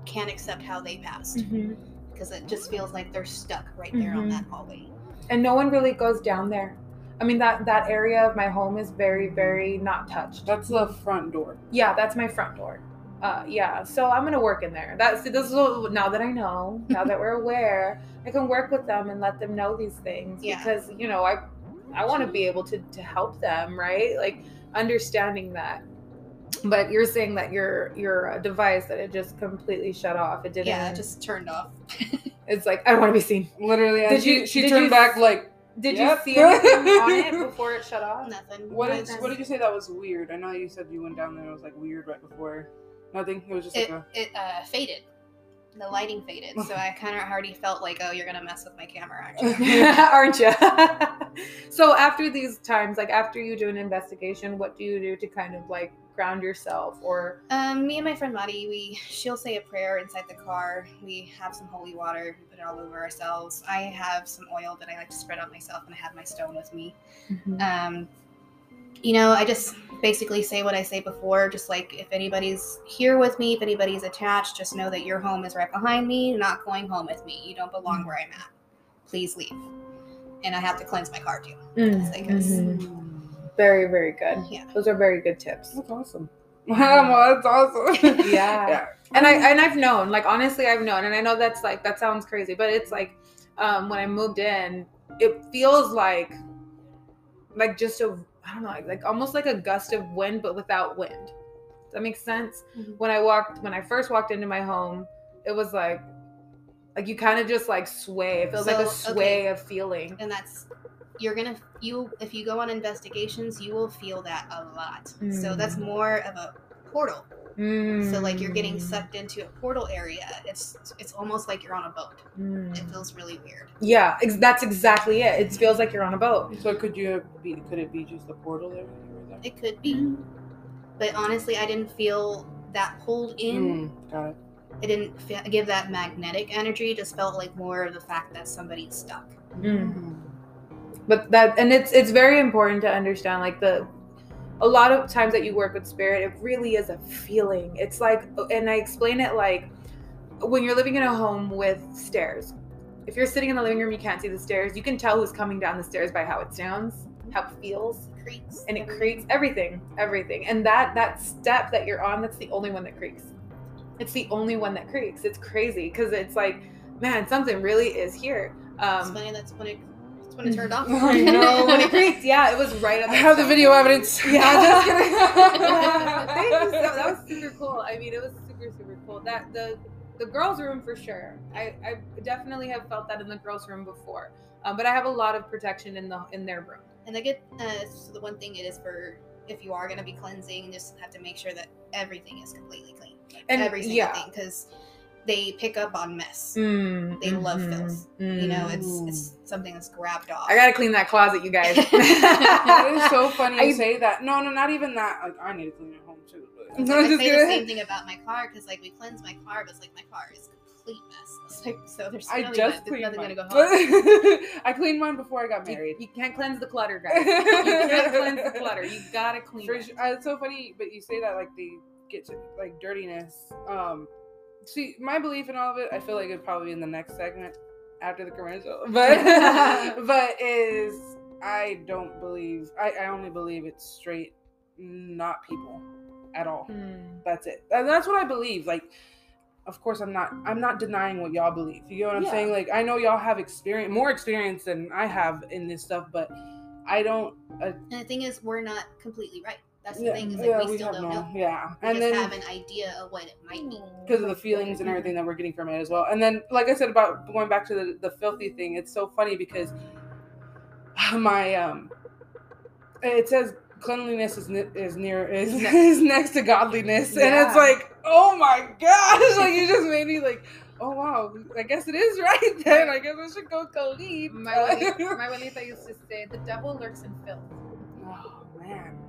can't accept how they passed Mhm. because it just feels like they're stuck right there on Mhm. that hallway. and no one really goes down there i mean that that area of my home is very very not touched That's the front door. Yeah, that's my front door. Uh, yeah, so I'm gonna work in there. That's this is what, now that I know, now that we're aware, I can work with them and let them know these things Yeah. because you know I I want to be able to to help them, right? Like understanding that. But you're saying that your your uh, device that it just completely shut off. It didn't. Yeah, it just turned off. <laughs> it's like I don't want to be seen. Literally, Did she, you- she did turned you- back like, Did Yep. you see anything on it <laughs> before it shut off? Nothing. what But is what did you say that was weird? I know you said you went down there and it was like weird right before. Nothing. It was just like It a. it uh, faded. The lighting faded, so I kind of already felt like, oh, you're gonna mess with my camera, aren't you? <laughs> aren't you? <laughs> so after these times, like after you do an investigation, what do you do to kind of like ground yourself or Um, me and my friend Maddie, we she'll say a prayer inside the car. We have some holy water, we put it all over ourselves. I have some oil that I like to spread on myself, and I have my stone with me. Um, you know, I just basically say what I say before, just like if anybody's here with me, if anybody's attached, just know that your home is right behind me. You're not going home with me. You don't belong where I'm at. Please leave. And I have to cleanse my car too. Mm, Like this. mhm. very very good Yeah. those are very good tips That's awesome. <laughs> Wow, that's awesome. <laughs> Yeah. <laughs> yeah. and i and i've known like honestly i've known and i know that's like that sounds crazy but it's like um when i moved in it feels like like just a i don't know like, almost like a gust of wind but without wind does that make sense Mhm. when i walked when i first walked into my home it was like like you kind of just like sway it feels like a sway okay. of feeling And that's you're gonna you if you go on investigations, you will feel that a lot. So that's Mm. more of a portal. So like you're getting Mm. sucked into a portal area. It's it's almost like you're on a boat. Mm. It feels really weird. yeah ex- that's exactly it it feels like you're on a boat So could you be? Could it be just the portal there? when you were there? It could be, but honestly, I didn't feel that pulled in. Mm, got it. It didn't fe- give that magnetic energy. It just felt like more of the fact that somebody's stuck. Mm. but that and it's it's very important to understand like the a lot of times that you work with spirit it really is a feeling it's like and i explain it like when you're living in a home with stairs if you're sitting in the living room you can't see the stairs you can tell who's coming down the stairs by how it sounds how it feels Creaks. and it creaks everything everything and that that step that you're on that's the only one that creaks it's the only one that creaks. It's crazy because it's like, man, something really is here. It's Um, funny. That's when it. That's when it turned off. <laughs> I know. when it creaked, yeah, it was right at I that have the second. video evidence. <laughs> Yeah, I'm just kidding. Yeah, thank you. So that was super cool. I mean, it was super super cool. That the the girls' room for sure. I, I definitely have felt that in the girls' room before. Um, but I have a lot of protection in the in their room. And I get uh, so the one thing it is for if you are going to be cleansing, just have to make sure that everything is completely clean, like And, every single yeah. thing, because they pick up on mess. Mm, They love mhm, filth. You know, it's Mm. it's something that's grabbed off. I gotta clean that closet, you guys. <laughs> that is so funny <laughs> I- you say that. No, no, not even that. Like, I need to clean at home too. But It's <laughs> I'm like, I just say the same thing about my car because like we cleanse my car, but it's like my car is complete mess. It's like so there's I just not- cleaned nothing mine. gonna go home. I cleaned mine before I got You, married. you can't cleanse the clutter, guys. You can't cleanse the clutter. You gotta clean For it. sure, uh, it's so funny, but you say that like they get to like dirtiness. Um, see, my belief in all of it, I feel like it'd probably be in the next segment after the commercial, <laughs> but <laughs> but is I don't believe I, I only believe it's straight, not people at all. Hmm. That's it. And that's what I believe. Like, of course, I'm not. I'm not denying what y'all believe. You know what I'm Yeah. saying? Like, I know y'all have experience, more experience than I have in this stuff, but I don't. Uh, And the thing is, we're not completely right. That's the yeah, thing is like yeah, we, still don't no- know. Yeah, We and just then have an idea of what it might be. because of the feelings and everything that we're getting from it as well. And then, like I said about going back to the, the filthy thing, it's so funny because <sighs> my um, it says cleanliness is ne- is near is, <laughs> is next to godliness, and it's like, oh my <laughs> gosh, like you just made me like, oh wow, I guess it is <laughs> right then. I guess I should go clean. My abuelita, my abuelita used to say, "The devil lurks in filth."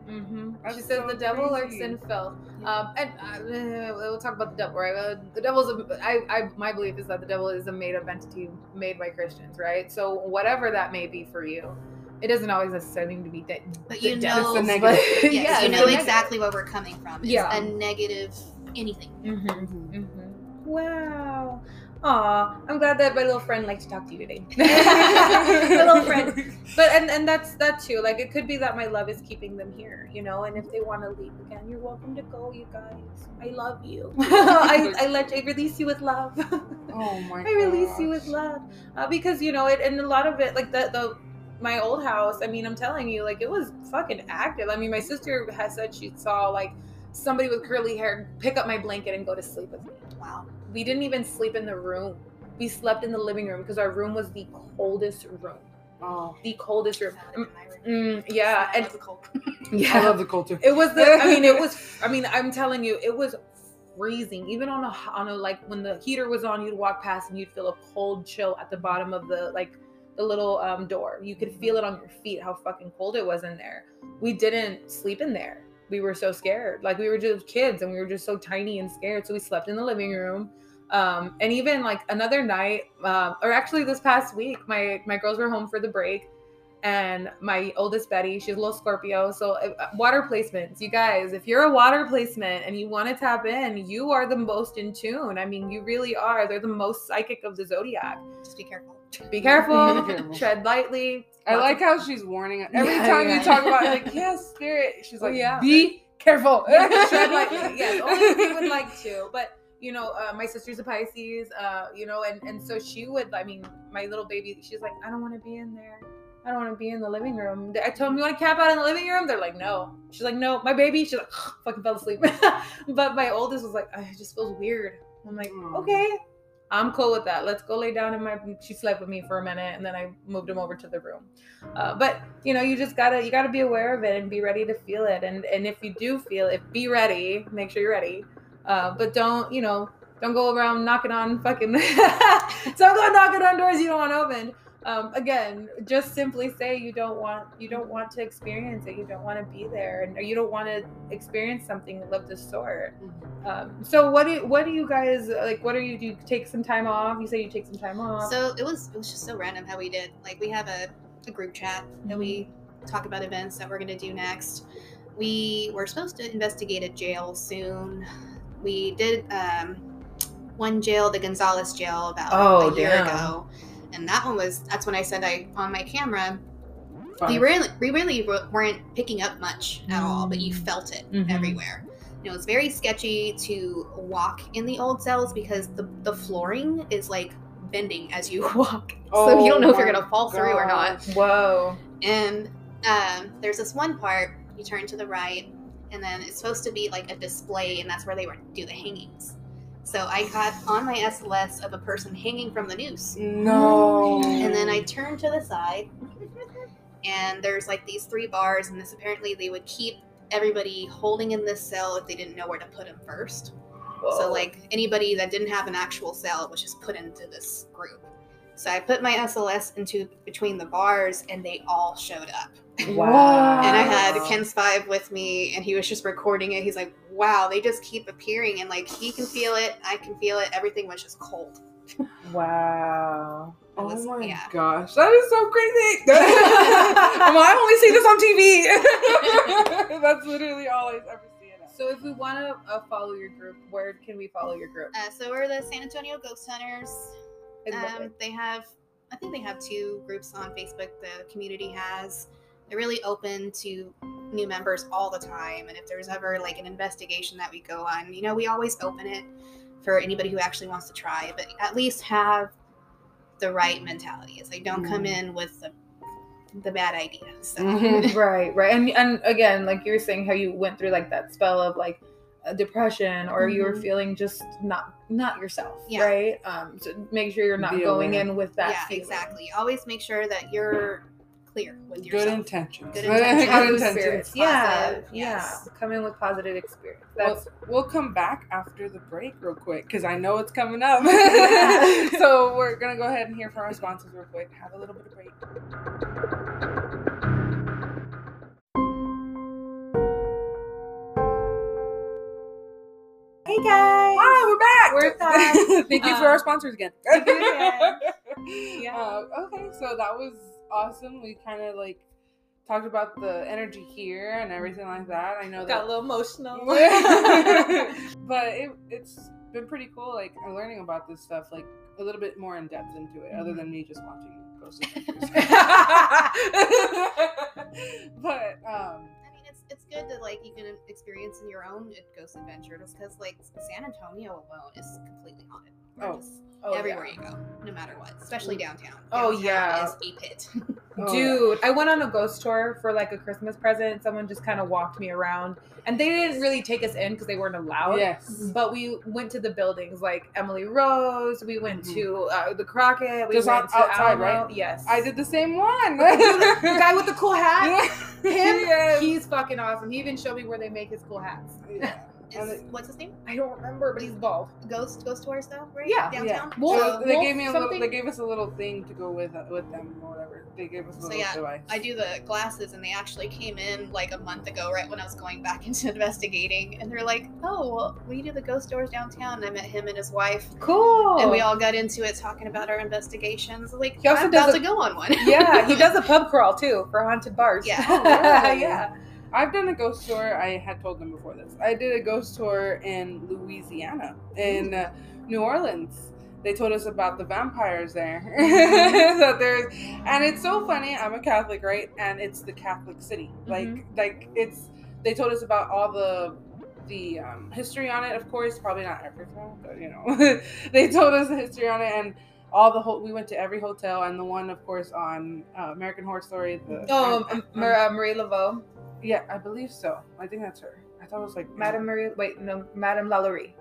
Man, Mm-hmm. She says so the devil lurks in filth. Um, and uh, we'll talk about the devil, right? Uh, the devil's. A, I, I, my belief is that the devil is a made-up entity made by Christians, right? So whatever that may be for you, it doesn't always necessarily need to be de- But you devil, know- <laughs> It's the but- Yes, yeah, you know exactly where we're coming from. It's Yeah. a negative anything. Mm-hmm. Mm-hmm. Wow. Aw, I'm glad that my little friend liked to talk to you today. <laughs> my little friend. But and and that's that too. Like it could be that my love is keeping them here, you know. And if they want to leave again, you're welcome to go, you guys. I love you. <laughs> I, I let I release you with love. <laughs> Oh my! God. I release you with love uh, because you know it, and a lot of it, like the the my old house. I mean, I'm telling you, like it was fucking active. I mean, my sister has said she saw like somebody with curly hair pick up my blanket and go to sleep with me. Wow. We didn't even sleep in the room. We slept in the living room because our room was the coldest room. Oh, The coldest room. Found it in my room. Mm, yeah, I and <laughs> love the cold. I love the culture. it was the. I mean, it was. <laughs> I mean, I'm telling you, it was freezing. Even on a on a like when the heater was on, you'd walk past and you'd feel a cold chill at the bottom of the like the little um door. You could feel it on your feet how fucking cold it was in there. We didn't sleep in there. We were so scared. Like we were just kids and we were just so tiny and scared. So we slept in the living room. Um, and even like another night, um, or actually this past week, my my girls were home for the break, and my oldest Betty, she's a little Scorpio. So uh, water placements, you guys, if you're a water placement and you want to tap in, you are the most in tune. I mean, you really are. They're the most psychic of the zodiac. Just be careful. Be careful, <laughs> tread lightly. I like how she's warning us. Every Yeah, time yeah. you talk about it, like, <laughs> yes, spirit, she's Oh, like, yeah. be careful. tread lightly. <laughs> Yes, only if you would like to. But you know, uh, my sister's a Pisces. Uh, you know, and and so she would. I mean, my little baby, she's like, I don't want to be in there. I don't want to be in the living room. I told them, you want to cap out in the living room? They're like, no. She's like, no. My baby, she's like, fucking fell asleep. <laughs> but my oldest was like, it just feels weird. I'm like, Aw. okay, I'm cool with that. Let's go lay down in my. She slept with me for a minute, and then I moved him over to the room. Uh, but you know, you just gotta you gotta be aware of it and be ready to feel it. And and if you do feel it, be ready. Make sure you're ready. Uh, but don't you know? Don't go around knocking on fucking. <laughs> don't go knocking on doors you don't want opened. Um, again, just simply say you don't want you don't want to experience it. You don't want to be there, and you don't want to experience something of the sort. Um, so what do what do you guys like? What are you do? You take some time off? You say you take some time off. So it was it was just so random how we did. Like we have a, a group chat that we Mm-hmm. talk about events that we're gonna do next. We were supposed to investigate a jail soon. We did um, one jail, the Gonzales jail, about Oh, a year damn. ago, and that one was that's when I said I on my camera. We Fine. really we really weren't picking up much at all, but you Mm. felt it Mhm. everywhere. You know, it's very sketchy to walk in the old cells because the the flooring is like bending as you <laughs> walk, so you don't know if you're Oh gonna fall through or not. Whoa. And um, there's this one part you turn to the right, and then it's supposed to be like a display, and that's where they would do the hangings. So I got on my SLS of a person hanging from the noose, No. and then I turned to the side, and there's like these three bars, and this apparently they would keep everybody holding in this cell if they didn't know where to put them first. So like anybody that didn't have an actual cell was just put into this group. So I put my SLS into between the bars, and they all showed up. Wow. And I had Ken's Five with me, and he was just recording it. He's like, "Wow, they just keep appearing, and like he can feel it, I can feel it. Everything was just cold." Wow. It Oh my yeah. gosh, that is so crazy! <laughs> well, I only see this on TV. <laughs> That's literally all I've ever seen. So if we want to uh, follow your group, where can we follow your group? Uh, so we're the San Antonio Ghost Hunters. Um, they have, I think they have two groups on Facebook. The community has. They're really open to new members all the time, and if there's ever like an investigation that we go on, you know, we always open it for anybody who actually wants to try, but at least have the right mentality. It's like don't come Mm. in with the the bad ideas. So Mhm. <laughs> right, right, and and again, like you were saying, how you went through like that spell of like depression, or you were Mhm. feeling just not not yourself, Yeah. right? Um, so make sure you're not Be going aware. in with that. yeah, feeling. exactly. Always make sure that you're clear with Good yourself. intentions. Good <laughs> intentions. Good intentions. Yeah, Positive, yeah. Come in with positive experience. Well, That's we'll come back after the break real quick because I know it's coming up. <laughs> <laughs> so we're gonna go ahead and hear from our sponsors real quick. Have a little bit of break. Guys. Hi, we're back. We're <laughs> back. Thank you for Um, our sponsors again. thank. <laughs> Yeah. Uh, okay, so that was awesome. We kind of like talked about the energy here and everything like that. I know Got that a little emotional. <laughs> but it, it's been pretty cool like learning about this stuff like a little bit more in depth into it other than me just watching ghost adventures but um I mean, it's good that like you can experience in your own ghost adventure, just because like San Antonio alone is completely haunted. Oh. Oh, everywhere yeah. you go, no matter what, especially downtown. Oh, yeah. is a pit. <laughs> oh, Dude, I went on a ghost tour for like a Christmas present. Someone just kind of walked me around, and they didn't really take us in because they weren't allowed. yes But we went to the buildings like Emily Rose. We went Mhm. to uh, the Crockett. We Just went out- to outside, Alamo. right? Yes, i did the same one the <laughs> guy with the cool hat. Yeah. <laughs> Him. Yes. He's fucking awesome. He even showed me where they make his cool hats. yeah. And Is, it- what's his name? I don't remember, but he's bald. Ghost Ghost Tours though, right? Yeah. downtown. Yeah. Wolf- so they Wolf gave me a little. They gave us a little thing to go with uh, with them or whatever. They gave us a So, little yeah, device. I do the glasses, and they actually came in like a month ago, right when I was going back <laughs> into investigating, and they're like, "Oh, well, we do the ghost tours downtown." And I met him and his wife, Cool. and we all got into it talking about our investigations. Like, He also I'm does about a- to go on one. yeah, he <laughs> does a pub crawl too for haunted bars. Yeah. Oh, <laughs> really? yeah. I've done a ghost tour. I had told them before this. I did a ghost tour in Louisiana, in uh, New Orleans. They told us about the vampires there. <laughs> that there's, and it's so funny. I'm a Catholic, right? And it's the Catholic city. Like, like it's. They told us about all the the um, history on it. Of course, probably not everything, but you know, <laughs> they told us the history on it and. All the whole, we went to every hotel, and the one, of course, on uh, American Horror Story. The Oh, um, um, Marie Laveau. Yeah, I believe so. I think that's her. I thought it was like Madame Marie. Wait, no, Madame Lalaurie.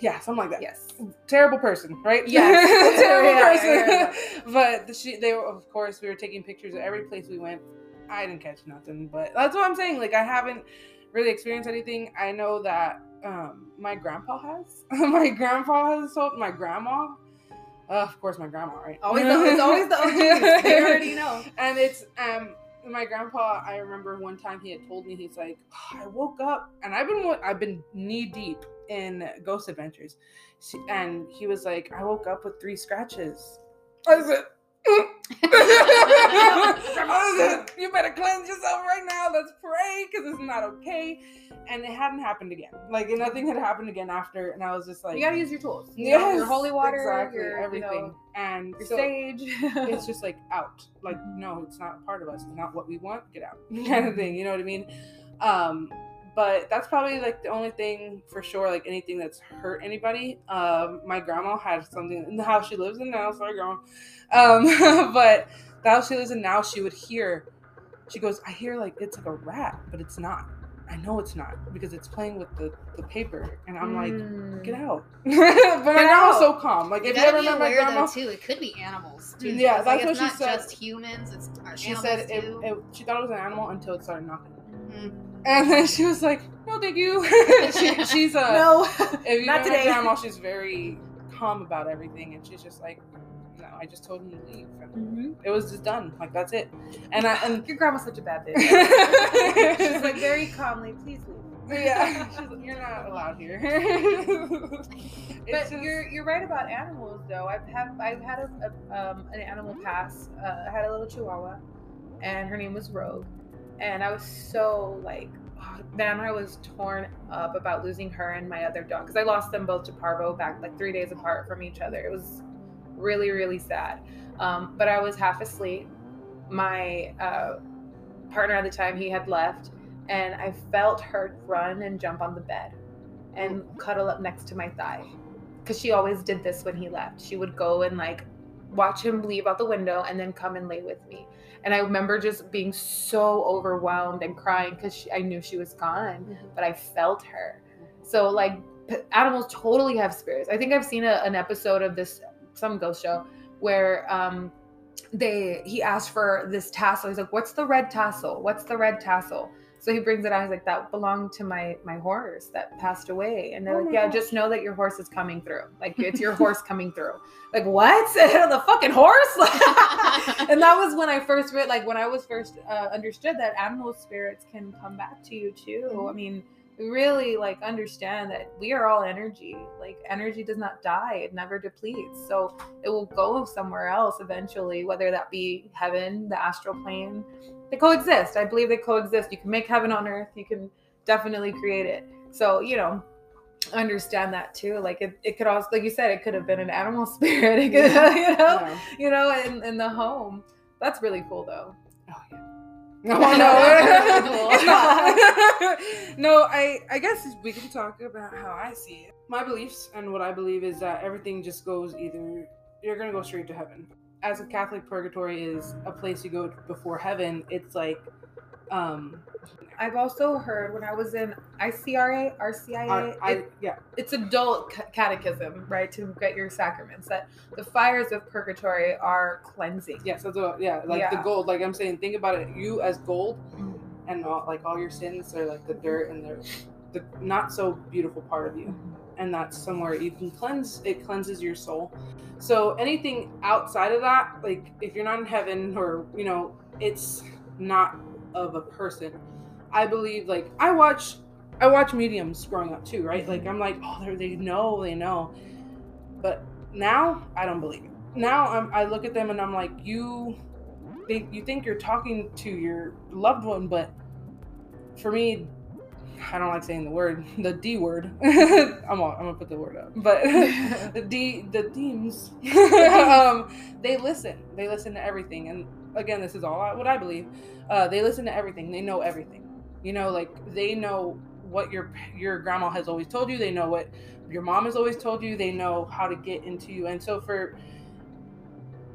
Yeah, something like that. Yes. Terrible person, right? Yes. <laughs> terrible Yeah, yeah, person. but she, they were, of course, we were taking pictures of every place we went. I didn't catch nothing, but that's what I'm saying. Like, I haven't really experienced anything. I know that um, my grandpa has. <laughs> my grandpa has told my grandma. Uh, of course, my grandma, right? Always, the, it's always the <laughs> OGs. They already know. and it's um my grandpa i remember one time he had told me he's like "Oh, i woke up and i've been i've been knee deep in ghost adventures. And he was like i woke up with three scratches. I said, you better cleanse yourself right now. Let's pray because it's not okay. And it hadn't happened again. Like nothing had happened again after. And I was just like, You gotta use your tools. You know, yes, your holy water, exactly, your everything. You know, and your so- sage. it's just like out. Like, no, it's not part of us. It's not what we want. Get out. <laughs> kind of thing. You know what I mean? Um, but that's probably like the only thing for sure. Like anything that's hurt anybody. Um, my grandma had something in the house she lives in now. Sorry, grandma. Um, <laughs> but the house she lives in now, she would hear. She goes, I hear like it's like a rat, but it's not. I know it's not because it's playing with the, the paper, and I'm like, Mm. get out. <laughs> but my grandma's so calm. Like You if you ever met my grandma, though too. It could be animals too. Yeah, It's like, that's it's what she said. just humans. It's she animals said it, it, she thought it was an animal until it started knocking. Mm. And then she was like, "No, thank you." <laughs> <laughs> she, she's a no, if you not today. grandma, she's very calm about everything, and she's just like, "No, I just told him to leave, Mhm. it was just done. Like that's it." And I and Your grandma's such a bad bitch. <laughs> She's like very calmly, please leave. yeah, she's like, "You're not allowed here." But just- you're you're right about animals though. I've have I've had a, a um, an animal pass. Uh, I had a little Chihuahua, and her name was Rogue, and I was so like, <sighs> oh, man, I was torn up about losing her and my other dog because I lost them both to parvo back like three days apart from each other. It was really really sad. Um, but I was half asleep. My uh, partner at the time he had left, and I felt her run and jump on the bed and cuddle up next to my thigh because she always did this when he left. She would go and like watch him leave out the window and then come and lay with me. And I remember just being so overwhelmed and crying because I knew she was gone, but I felt her. So like animals totally have spirits. I think I've seen a, an episode of this some ghost show where um they he asked for this tassel. He's like, "What's the red tassel? What's the red tassel?" So he brings it out. He's like, "That belonged to my my horse that passed away." And they're Oh like, "Yeah, gosh. just know that your horse is coming through. Like it's your horse coming through." <laughs> Like what? <laughs> the fucking horse? <laughs> and that was when I first read, like when I was first uh, understood that animal spirits can come back to you too. I mean, we really like understand that we are all energy. Like energy does not die; it never depletes. So it will go somewhere else eventually, whether that be heaven, the astral plane. They coexist. I believe they coexist. You can make heaven on earth. You can definitely create it. So you know, understand that too. Like it, it could also, like you said, it could have been an animal <laughs> spirit. It could, you know, Yeah. you know, in, in the home. That's really cool though. Oh yeah. No, <laughs> <laughs> no, no, I I guess we can talk about how I see it. My beliefs and what I believe is that everything just goes either you're gonna go straight to heaven. As a Catholic, purgatory is a place you go before heaven. It's like, um, I've also heard when I was in ICRA, RCIA, I, I it- yeah, it's adult ca- catechism, right, to get your sacraments. That the fires of purgatory are cleansing. yes, that's what, yeah, like the gold. Like I'm saying, think about it. You as gold, and all, like all your sins are like the dirt and the the not so beautiful part of you. and that's somewhere you can cleanse it cleanses your soul. So anything outside of that like if you're not in heaven or you know it's not of a person. I believe like i watch i watch mediums growing up too right? Like i'm like oh they're- know they know. But now i don't believe it. Now I'm, i look at them and i'm like you they, you think you're talking to your loved one but for me I don't like saying the word, the D word. <laughs> I'm all, I'm gonna put the word up, but <laughs> the D, the teams, <laughs> um, they listen. They listen to everything, and again, this is all I, what I believe. Uh, they listen to everything. They know everything. You know, like they know what your your grandma has always told you. They know what your mom has always told you. They know how to get into you, and so for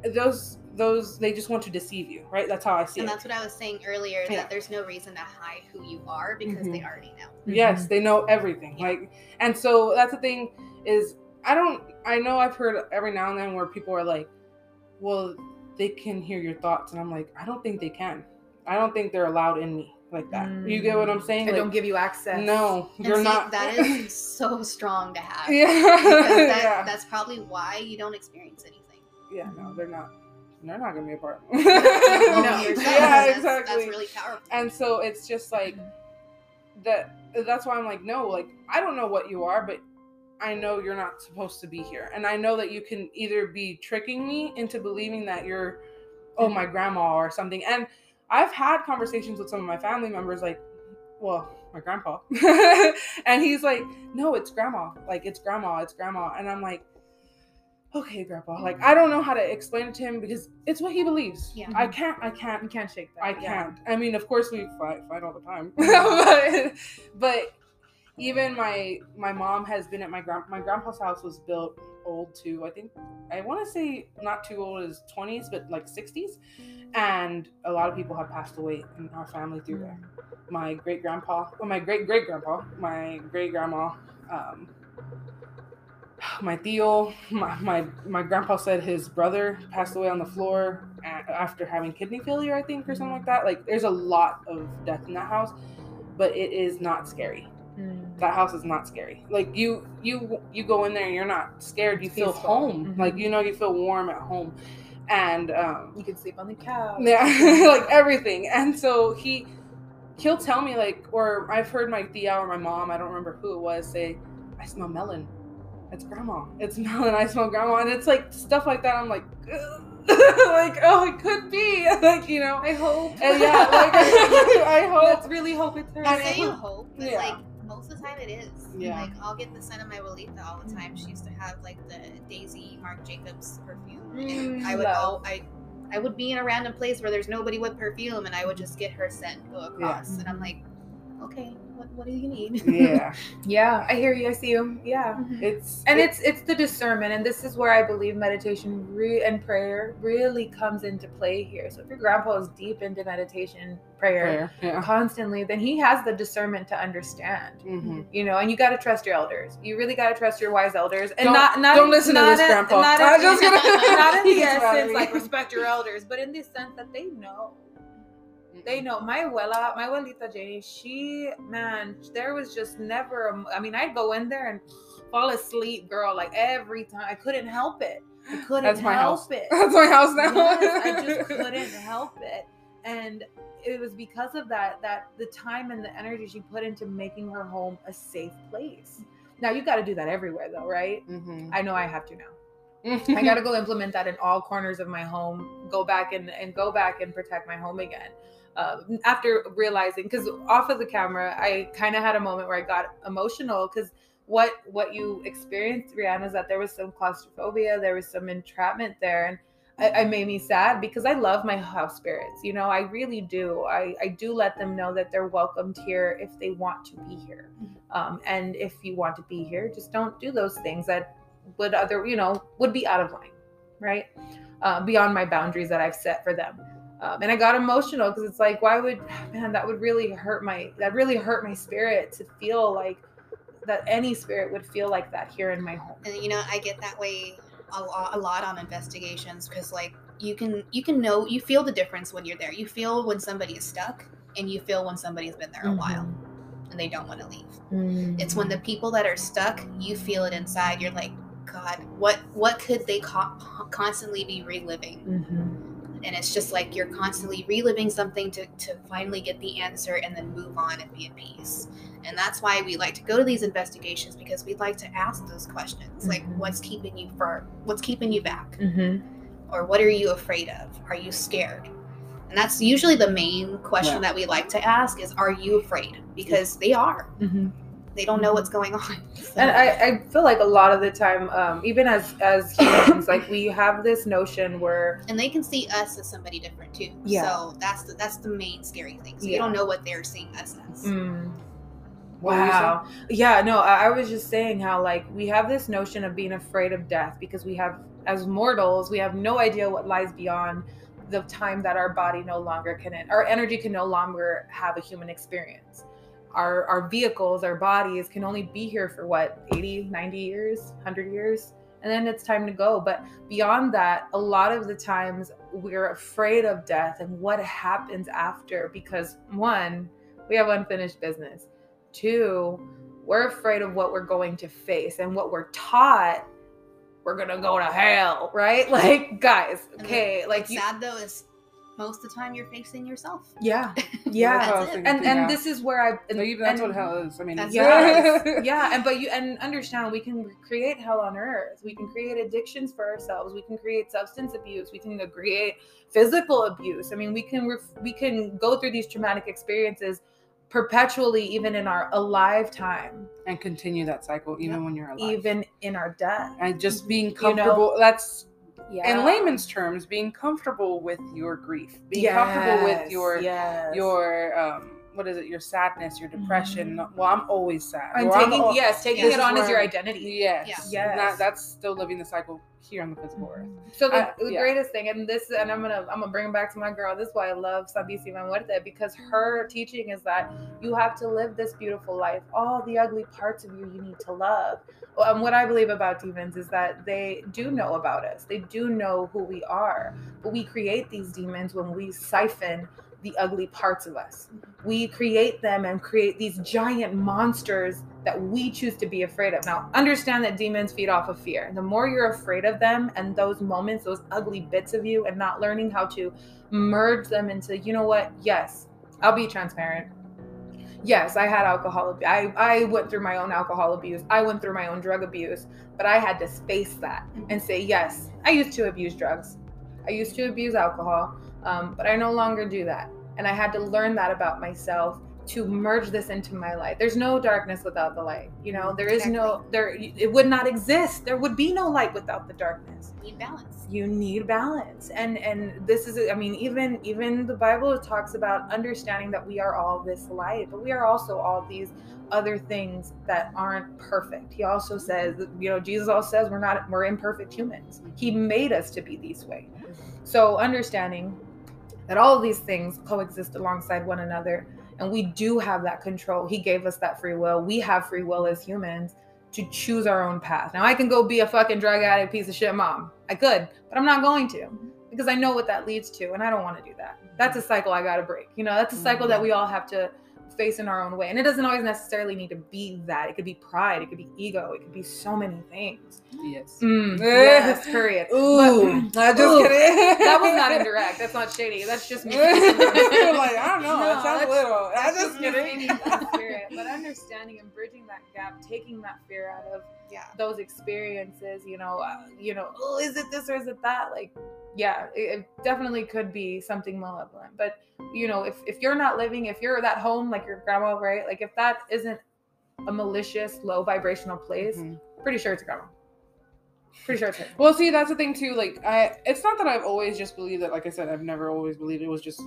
those those they just want to deceive you, right? That's how I see And it. And that's what I was saying earlier that Yeah. there's no reason to hide who you are because they mm-hmm. already know. Mm-hmm. Yes, they know everything. Yeah. Like, and so that's the thing is, I don't. I know I've heard every now and then where people are like, "Well, they can hear your thoughts," and I'm like, I don't think they can. I don't think they're allowed in me like that. You get what I'm mm. saying? They Like, don't give you access. no, And you're see, not. That <laughs> is so strong to have. yeah, that, <laughs> yeah, that's probably why you don't experience anything. yeah. No, they're not. They're not gonna be a part. <laughs> No, <laughs> No, yourself, yeah, that's, exactly. That's really powerful. and so it's just like that that's why i'm like no like i don't know what you are but i know you're not supposed to be here and i know that you can either be tricking me into believing that you're oh my grandma or something and i've had conversations with some of my family members like well my grandpa <laughs> and he's like no it's grandma like it's grandma it's grandma and i'm like okay grandpa like mm-hmm. i don't know how to explain it to him because it's what he believes Yeah. i mm-hmm. can't i can't You can't shake that. I can't. I mean, of course we fight fight all the time, <laughs> mm-hmm. but, but even my my mom has been at my grand my grandpa's house was built old too. I think I want to say not too old as twenties, but like sixties, and a lot of people have passed away in our family through there. My great grandpa, well, my great great grandpa, my great grandma, um, my Theo, my, my my grandpa said his brother passed away on the floor after having kidney failure, I think, or something like that. Like, there's a lot of death in that house, but it is not scary. Mm. That house is not scary. Like you, you, you go in there and you're not scared. You feel Peaceful. home. Mhm. Like you know, you feel warm at home, and um, You can sleep on the couch. yeah, <laughs> like everything. And so he, he'll tell me like, or I've heard my tia or my mom, I don't remember who it was, say, "I smell melon." It's grandma. It's Mel and I smell grandma, and it's like stuff like that. I'm like, <laughs> like oh, it could be <laughs> like you know. I hope. And yeah, like <laughs> I hope. Let's really hope it's her. I I say you hope, but Yeah. like most of the time it is. Yeah. Like I'll get the scent of my abuelita all the time. She used to have like the Daisy Marc Jacobs perfume. Mm, and I would love. all I I would be in a random place where there's nobody with perfume and I would just get her scent go across. And I'm like, okay, what what do you need? <laughs> yeah, Yeah, I hear you. I see you. Yeah. Mhm. it's And it- it's it's the discernment, and this is where I believe meditation re- and prayer really comes into play here. So if your grandpa is deep into meditation, prayer, prayer. Yeah. constantly, then he has the discernment to understand. hmm You know, and you got to trust your elders. You really got to trust your wise elders, and Don't- not not don't in- listen to this, in- Grandpa. Not <laughs> I'm just gonna- <laughs> not in the gets mad at essence like respect your elders, but in the sense that they know. They know my abuela, my abuelita Janie. She, man, there was just never. A, I mean, I'd go in there and fall asleep, girl, like every time. I couldn't help it. I couldn't That's my help house. it. <laughs> That's my house now. Yes, I just <laughs> couldn't help it. And it was because of that that the time and the energy she put into making her home a safe place. Now you got to do that everywhere, though, right? Mhm. I know I have to now. I got to <laughs> go implement that in all corners of my home. Go back and and go back and protect my home again. Uh, after realizing, because off of the camera, I kind of had a moment where I got emotional because what what you experienced, Rihanna, is that there was some claustrophobia, there was some entrapment there, and I, I made me sad because I love my house spirits. You know, I really do. I I do let them know that they're welcomed here if they want to be here, um, and if you want to be here, just don't do those things that would other you know would be out of line right uh, beyond my boundaries that i've set for them um, and i got emotional because it's like why would <sighs> man that would really hurt my that really hurt my spirit to feel like that any spirit would feel like that here in my home. And you know i get that way a lot, a lot on investigations because like you can you can know you feel the difference when you're there. You feel when somebody is stuck and you feel when somebody's been there a while and they don't want to leave it's when the people that are stuck you feel it inside. You're like god what what could they co- constantly be reliving? Mhm. And it's just like you're constantly reliving something to, to finally get the answer and then move on and be at peace and that's why we like to go to these investigations because we'd like to ask those questions like Mhm. what's keeping you for what's keeping you back Mhm. or what are you afraid of are you scared and that's usually the main question Yeah. that we like to ask is are you afraid because they are Mhm. They don't know what's going on <laughs> So- and I, I feel like a lot of the time um, even as as humans like we have this notion where and they can see us as somebody different too Yeah. so that's the that's the main scary thing so you Yeah. don't know what they're seeing us as Mm. You Wow. Yeah, no, I, I was just saying how like we have this notion of being afraid of death because we have as mortals, we have no idea what lies beyond the time that our body no longer can our energy can no longer have a human experience. Our our vehicles, our bodies can only be here for what, 80, 90 years, 100 years, and then it's time to go. But beyond that, a lot of the times we're afraid of death and what happens after because one, we have unfinished business Two, we're afraid of what we're going to face and what we're taught. We're gonna go to hell, right? <laughs> Like, guys, okay, like you, sad though is most of the time you're facing yourself. yeah, <laughs> yeah. what I was it. thinking And and yeah. this is where I and, So even that's and- what hell is. I mean, That's yeah. <laughs> yeah, and but you and understand we can create hell on earth. We can create addictions for ourselves. We can create substance abuse. We can create physical abuse. I mean, we can ref- we can go through these traumatic experiences perpetually, even in our alive time, and continue that cycle even when you're alive. even in our death. and just mm-hmm. being know? comfortable. That's Yeah. in layman's terms, being comfortable with your grief, being comfortable with your yes. your um what is it? Your sadness, your depression. Well, I'm always sad. Mm-hmm. And Or I'm taking yes, taking it on as your identity. Yes. Yeah. Yes. That, that's still living the cycle here on the physical earth. So the, I- the yeah. greatest thing, and this, and I'm gonna, I'm gonna bring it back to my girl. This is why I love Santísima Muerte because her teaching is that you have to live this beautiful life. All the ugly parts of you, you need to love. Well, And what I believe about demons is that they do know about us. They do know who we are, but we create these demons when we siphon the ugly parts of us. We create them and create these giant monsters that we choose to be afraid of. Now, understand that demons feed off of fear. The more you're afraid of them and those moments, those ugly bits of you, and not learning how to merge them into, you know what? Yes, I'll be transparent. Yes, I had alcohol. ab- I, I went through my own alcohol abuse. I went through my own drug abuse, but I had to space that and say, yes, I used to abuse drugs. I used to abuse alcohol, um, but I no longer do that. And I had to learn that about myself to merge this into my life. There's no darkness without the light. You know, there is no there. It would not exist. There would be no light without the darkness. You need balance. You need balance, and and this is. I mean, even even the Bible talks about understanding that we are all this light, but we are also all these other things that aren't perfect. He also says, you know, Jesus also says we're not we're imperfect humans. He made us to be these way. So understanding that all of these things coexist alongside one another and we do have that control. He gave us that free will. We have free will as humans to choose our own path. Now I can go be a fucking drug addict piece of shit mom. I could, but I'm not going to because I know what that leads to and I don't want to do that. That's a cycle I got to break. You know, that's a cycle that mm. we all have to face in our own way. And it doesn't always necessarily need to be that. It could be pride, it could be ego, it could be so many things. Yes. Mm, yes, period. Ooh. But- I'm just Ooh. kidding. that was not indirect. That's not shady. That's just me. like, I don't know. No, it sounds that's- a little. I'm That's just me kidding. spirit. But understanding and bridging that gap, taking that fear out of Yeah. those experiences, you know, uh, you know, oh, is it this or is it that? Like, yeah, it, it definitely could be something malevolent. But you know, if if you're not living, if you're at home like your grandma, right? Like, if that isn't a malicious, low vibrational place, Mhm. pretty sure it's a grandma. Pretty sure it's her. Well, see, that's the thing too. Like, I, it's not that I've always just believed that. Like I said, I've never always believed it was just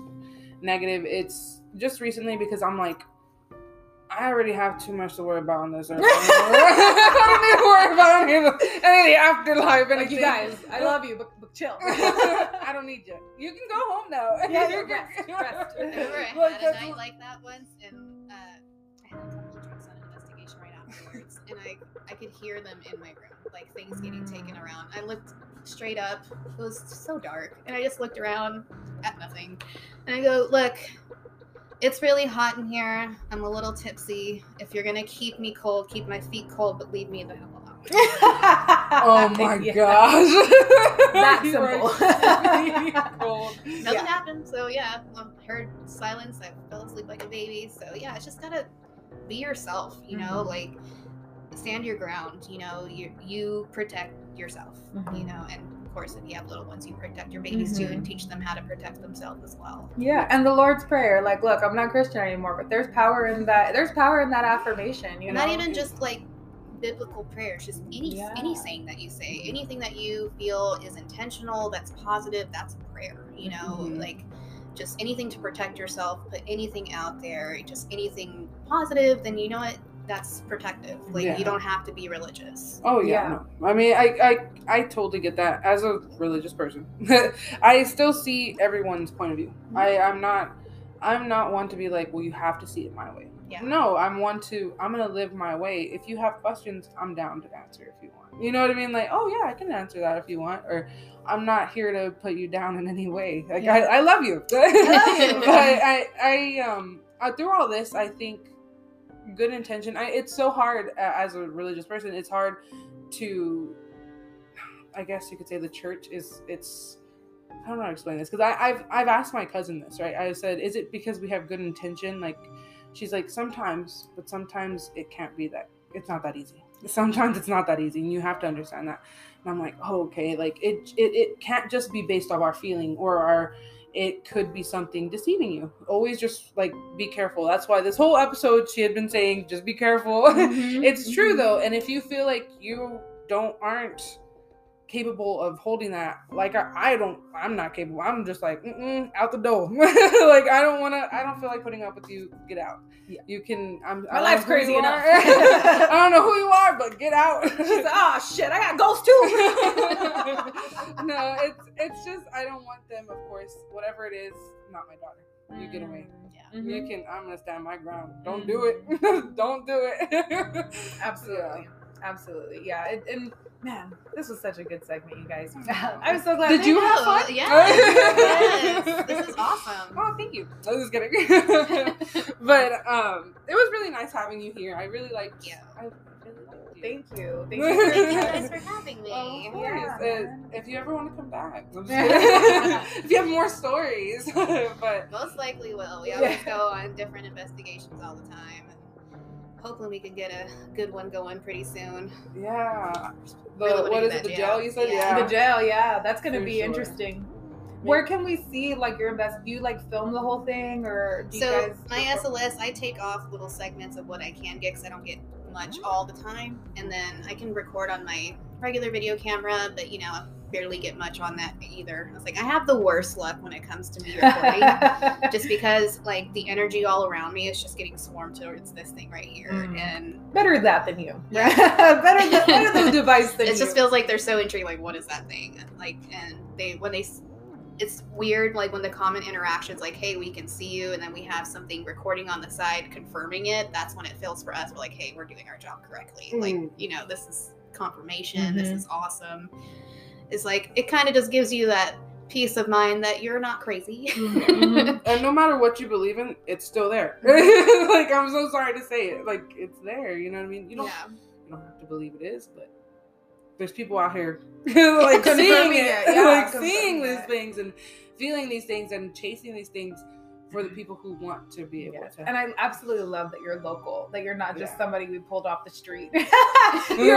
negative. It's just recently because I'm like, I already have too much to worry about on this earth. <laughs> I don't need to worry about any of the, any of the afterlife. Like you guys, I love you, but chill. <laughs> I don't need you. You can go home now. Yeah, You <laughs> yeah, can- rest, rest. I remember I Like, had a night what- like that once, and uh, I had a couple of drinks on an investigation right afterwards, and I I could hear them in my room, like things getting taken around. I looked straight up; it was so dark, and I just looked around at nothing, and I go, "Look, it's really hot in here. I'm a little tipsy. If you're gonna keep me cold, keep my feet cold, but leave me the hell alone." <laughs> <laughs> Oh my Yeah. gosh. <laughs> That <laughs> simple. Nothing Yeah. happened, so yeah, I heard silence. I fell asleep like a baby. So yeah, it's just gotta be yourself, you know, Mhm. like stand your ground. You know, you you protect yourself. Mhm. You know, and of course, if you have little ones, you protect your babies too, Mhm. and teach them how to protect themselves as well. Yeah, and the Lord's Prayer. Like, look, I'm not Christian anymore, but there's power in that. There's power in that affirmation. You know, Not even just like biblical prayers, just any Yeah. any saying that you say, anything that you feel is intentional, that's positive, that's a prayer. You know, Mhm. like just anything to protect yourself, put anything out there, just anything positive, then you know what? That's protective. Like Yeah. you don't have to be religious. Oh yeah, Yeah. no. I mean, I, I I totally get that. As a religious person, <laughs> I still see everyone's point of view. I I'm not I'm not one to be like, well, you have to see it my way. Yeah. No, I'm one to I'm gonna live my way. If you have questions, I'm down to answer if you want. You know what I mean? Like, oh yeah, I can answer that if you want. Or I'm not here to put you down in any way. Like Yeah. I, I love you. <laughs> love you. but I I um through all this, I think good intention. I it's so hard uh, as a religious person. It's hard to, I guess you could say the church is it's. I don't know how to explain this because I've I've asked my cousin this right. I said, is it because we have good intention? Like, she's like sometimes, but sometimes it can't be that. It's not that easy. Sometimes it's not that easy, and you have to understand that. And I'm like, oh, okay. Like it it it can't just be based off our feeling or our it could be something deceiving you. Always just like be careful. That's why this whole episode she had been saying just be careful. <laughs> Mhm. it's true though, and if you feel like you don't aren't capable of holding that. Like I, I don't, I'm not capable. I'm just like Mm-mm, out the door. <laughs> like I don't want to. I don't feel like putting up with you. Get out. Yeah. You can. I'm. My I life's don't know who crazy you enough. are. <laughs> I don't know who you are, but get out. <laughs> She's like, oh shit, I got ghosts too. no, it's it's just I don't want them. Of course, whatever it is, not my daughter. You get away. Yeah. You Mhm. can. I'm gonna stand my ground. Don't do it. don't do it. Absolutely. Absolutely. Yeah. It, and man, this was such a good segment, you guys. I'm <laughs> so glad. Did you have fun? Yeah. <laughs> yes. This is awesome. Oh, thank you. I was just kidding. <laughs> but um, it was really nice having you here. I really like. Yeah. I really liked you. Thank you. Thank Thank you. for Thank you guys for having me. Oh, of Yeah. Uh, if you ever want to come back, I'm just kidding. if you have more stories, but Most likely will. We Yeah. always go on different investigations all the time. Hopefully we can get a good one going pretty soon. yeah, the Really wanna what do is that it? The jail. gel you said? Yeah. Yeah. The jail, yeah, that's gonna For be sure. interesting. Where can we see like your invest? Do you like film the whole thing, or do you So guys? my SLS, I take off little segments of what I can get because I don't get much Mm. all the time, and then I can record on my regular video camera, but you know, I barely get much on that either. I was like, I have the worst luck when it comes to me recording. <laughs> just because like the energy all around me is just getting swarmed towards this thing right here Mm. and better that than you. Yeah. <laughs> better, the, better the device than it you. just feels like they're so intrigued like what is that thing like and they when they it's weird like when the common interactions like hey we can see you and then we have something recording on the side confirming it that's when it feels for us we're like hey we're doing our job correctly like Mm. you know this is confirmation this Mhm. is awesome it's like it kind of just gives you that peace of mind that you're not crazy Mhm. <laughs> and no matter what you believe in, it's still there. <laughs> <laughs> like I'm so sorry to say it, like it's there. You know what I mean? You don't yeah you don't have to believe it is, but there's people out here like seeing it, it, yeah, like seeing these it. things and feeling these things and chasing these things for the people who want to be able Yes. to. And I absolutely love that you're local. That you're not just Yeah. somebody we pulled off the street. <laughs> you're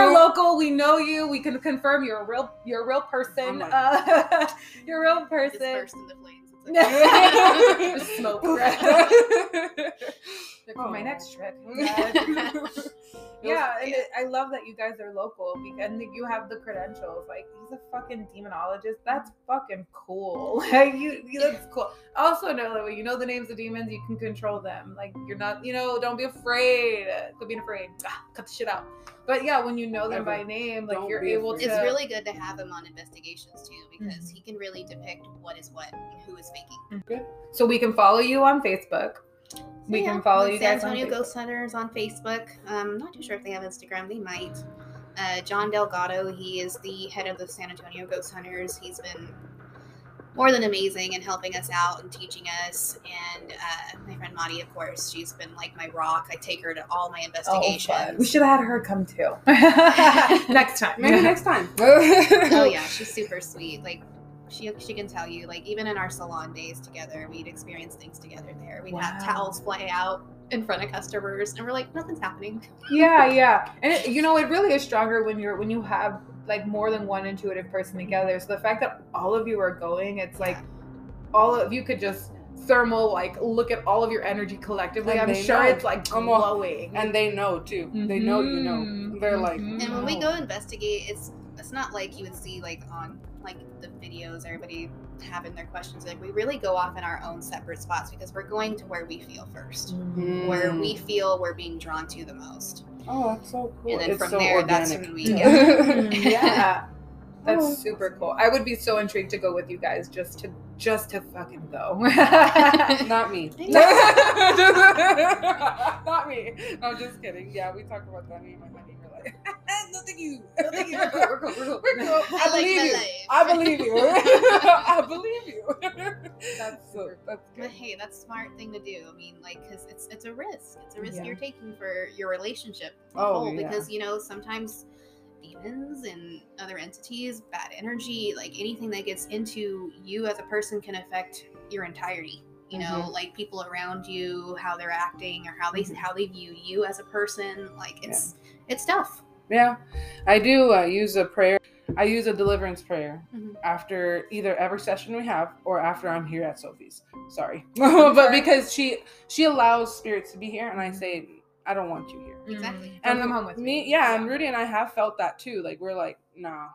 Mhm. local. We know you. We can confirm you're a real. You're a real person. I'm like- uh, <laughs> you're a real just person. burst into flames it's <laughs> like, Just smoke. Like, for my next trick. <laughs> <laughs> Yeah, and it, I love that you guys are local because and you have the credentials. Like he's a fucking demonologist. That's fucking cool. <laughs> Like you, you that's cool. Also know that when you know the names of demons, you can control them. Like you're not, you know, don't be afraid. Quit being afraid. Ah, cut the shit out. But yeah, when you know them Ever. by name, like Don't you're able afraid. to. it's really good to have him on investigations too because Mhm. he can really depict what is what and who is faking. so we can follow you on Facebook. We So, can follow you San guys on Antonio. Ghost Hunters on Facebook. Um, I'm not too sure if they have Instagram. They might. Uh, John Delgado, he is the head of the San Antonio Ghost Hunters. He's been more than amazing in helping us out and teaching us. And uh, my friend Madi, of course, she's been like my rock. I take her to all my Oh, investigations. fun. We should have had her come too. <laughs> <laughs> Next time. Maybe next time. <laughs> oh yeah, she's super sweet. Like she she can tell you. Like even in our salon days together, we'd experience things together there. We'd have towels fly out in front of customers, and we're like, nothing's happening. <laughs> yeah yeah and it, you know it really is stronger when you're when you have like more than one intuitive person together so the fact that all of you are going it's like all of you could just thermal like look at all of your energy collectively And i'm sure know. it's like I'm all- glowing and they know too. They know you know. They're like, Mhm. And when we go investigate, it's it's not like you would see like on like the videos everybody having their questions. Like we really go off in our own separate spots because we're going to where we feel first, Mm. where we feel we're being drawn to the most. Oh, that's so cool. And then it's from so there, organic. that's when we Mhm. <laughs> yeah <laughs> <laughs> that's Oh. super cool i would be so intrigued to go with you guys just to just to fucking go Not me. Not me. I'm just kidding. Yeah, we talked about that. Me and my honey were like, <laughs> no, thank you. No, thank you. <laughs> We're cool. We're cool. We're cool. We're cool. I, I like believe my you. life. I believe you. <laughs> I believe you. That's so, super that's But good. hey, that's a smart thing to do. I mean, like, because it's it's a risk. It's a risk Yeah. you're taking for your relationship. Oh, whole, yeah. because you know sometimes demons and other entities, bad energy, like anything that gets into you as a person can affect your entirety. You know, Mhm. like people around you, how they're acting, or how they Mhm. how they view you as a person. Like it's it's tough. Yeah, I do uh, use a prayer. I use a deliverance prayer Mhm. after either every session we have or after I'm here at Sofi's. Sorry, <laughs> sorry. but because she she allows spirits to be here, and I say I don't want you here. Exactly. and And come home with me, yeah, and Rudy and I have felt that too. Like we're like, nah,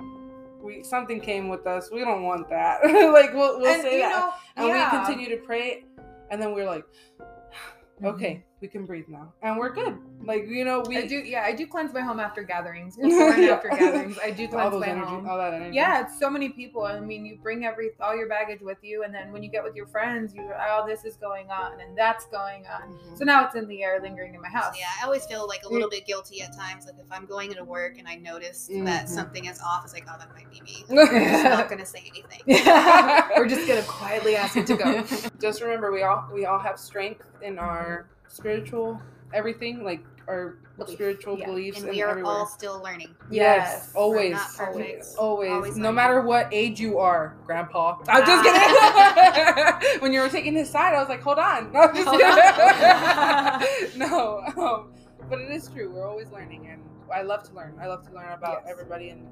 we something came with us. We don't want that. <laughs> like we'll, we'll and say that, know, and yeah. we continue to pray, and then we're like, <sighs> okay, we can breathe now, and we're good. Like you know, we I do, yeah, I do cleanse my home after gatherings, <laughs> before and after gatherings. I do all cleanse those my energy, home. all that energy. Yeah, it's so many people. I mean, you bring every all your baggage with you, and then when you get with your friends, you oh, this is going on and that's going on. Mhm. So now it's in the air, lingering in my house. Yeah, I always feel like a little bit guilty at times. Like if I'm going into work and I notice that Mhm. something is off, it's like, oh, that might be me. <laughs> I'm just not gonna say anything. <laughs> We're just gonna quietly ask it to go. just remember we all we all have strength in our spiritual everything like our Belief. spiritual Yeah. beliefs And and we are everywhere. all still learning. yes, Yes. always We're not perfect. always, Always no learning. matter what age you are grandpa i'm just Ah. kidding <laughs> when you were taking his side i was like hold on <laughs> no, I'm just Hold kidding. <laughs> no um, but it is true we're always learning and i love to learn i love to learn about Yes. everybody and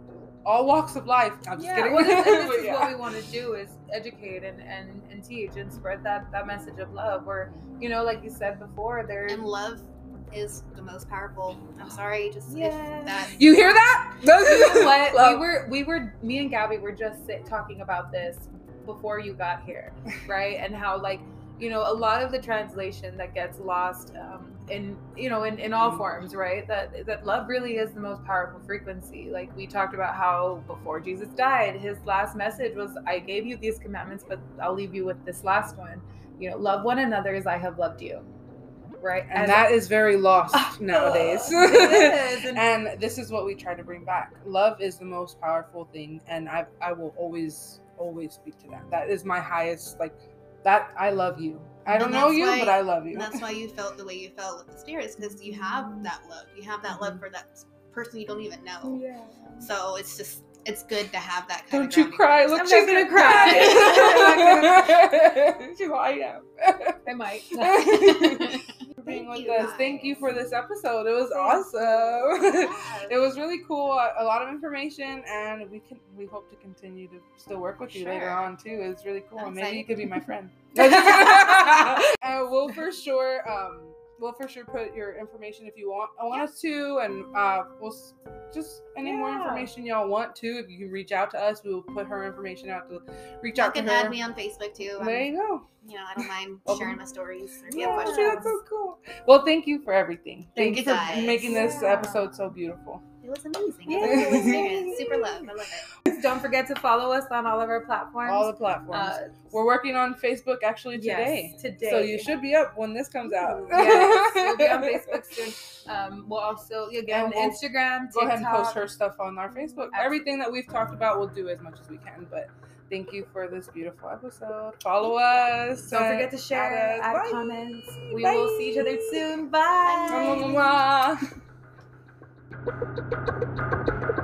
all walks of life i'm just yeah, kidding well, this, and this <laughs> is yeah. what we want to do is educate and, and, and teach and spread that, that message of love. Where you know, like you said before, there's And love is the most powerful. I'm sorry, just if Yes. that you hear that you know what we were we were me and Gabbi were just sit, talking about this before you got here, <laughs> right? And how like you know a lot of the translation that gets lost um, in you know in, in all Mhm. forms, right? That that love really is the most powerful frequency. Like we talked about how before Jesus died, his last message was, "I gave you these commandments, but I'll leave you with this last one. You know, love one another as I have loved you." Right? and As- that is very lost <laughs> <laughs> nowadays. <laughs> It is, and- and this is what we try to bring back. Love is the most powerful thing, and I I will always always speak to that. That is my highest like that. I love you. I don't know you, why- but I love you. That's why you <laughs> felt the way you felt with the spirits because you have that love. You have that love mm-hmm. for that person you don't even know. yeah. So it's just it's good to have that kind. Don't you cry. Look, I'm she's <laughs> <laughs> not gonna cry. She's all, I am. I might. Being Thank with you, us. Thank you for this episode. It was awesome. <laughs> it was really cool. A, a lot of information, and we can we hope to continue to still work with you later on too. It's really cool. Maybe you could be my friend. and <laughs> <laughs> we'll for sure. Um, We'll for sure put your information if you want. I want us to, and uh, we'll s- just any more information y'all want to. If you can reach out to us, we will put her information out to reach You out to can add me on Facebook too. there I'm, you go. you know, I don't mind sharing my stories. Or if you Yeah, questions. that's so cool. Well, thank you for everything. Thank Thank, you you for guys. making this Yeah. episode so beautiful. It was amazing. Yeah. It was a cool experience. Super love. I love it. Don't forget to follow us on all of our platforms. All the platforms. Uh, We're working on Facebook actually today. Yes, today. So you should be up when this comes out. yes, <laughs> we'll be on Facebook soon. Um, we'll also again And we'll Instagram, Go ahead and post her stuff on our Facebook. Everything that we've talked about, we'll do as much as we can. But thank you for this beautiful episode. Follow us. Don't forget to share, add us. add comments. We Bye. will see each other soon. Mwah, Bye. Thank <laughs> you.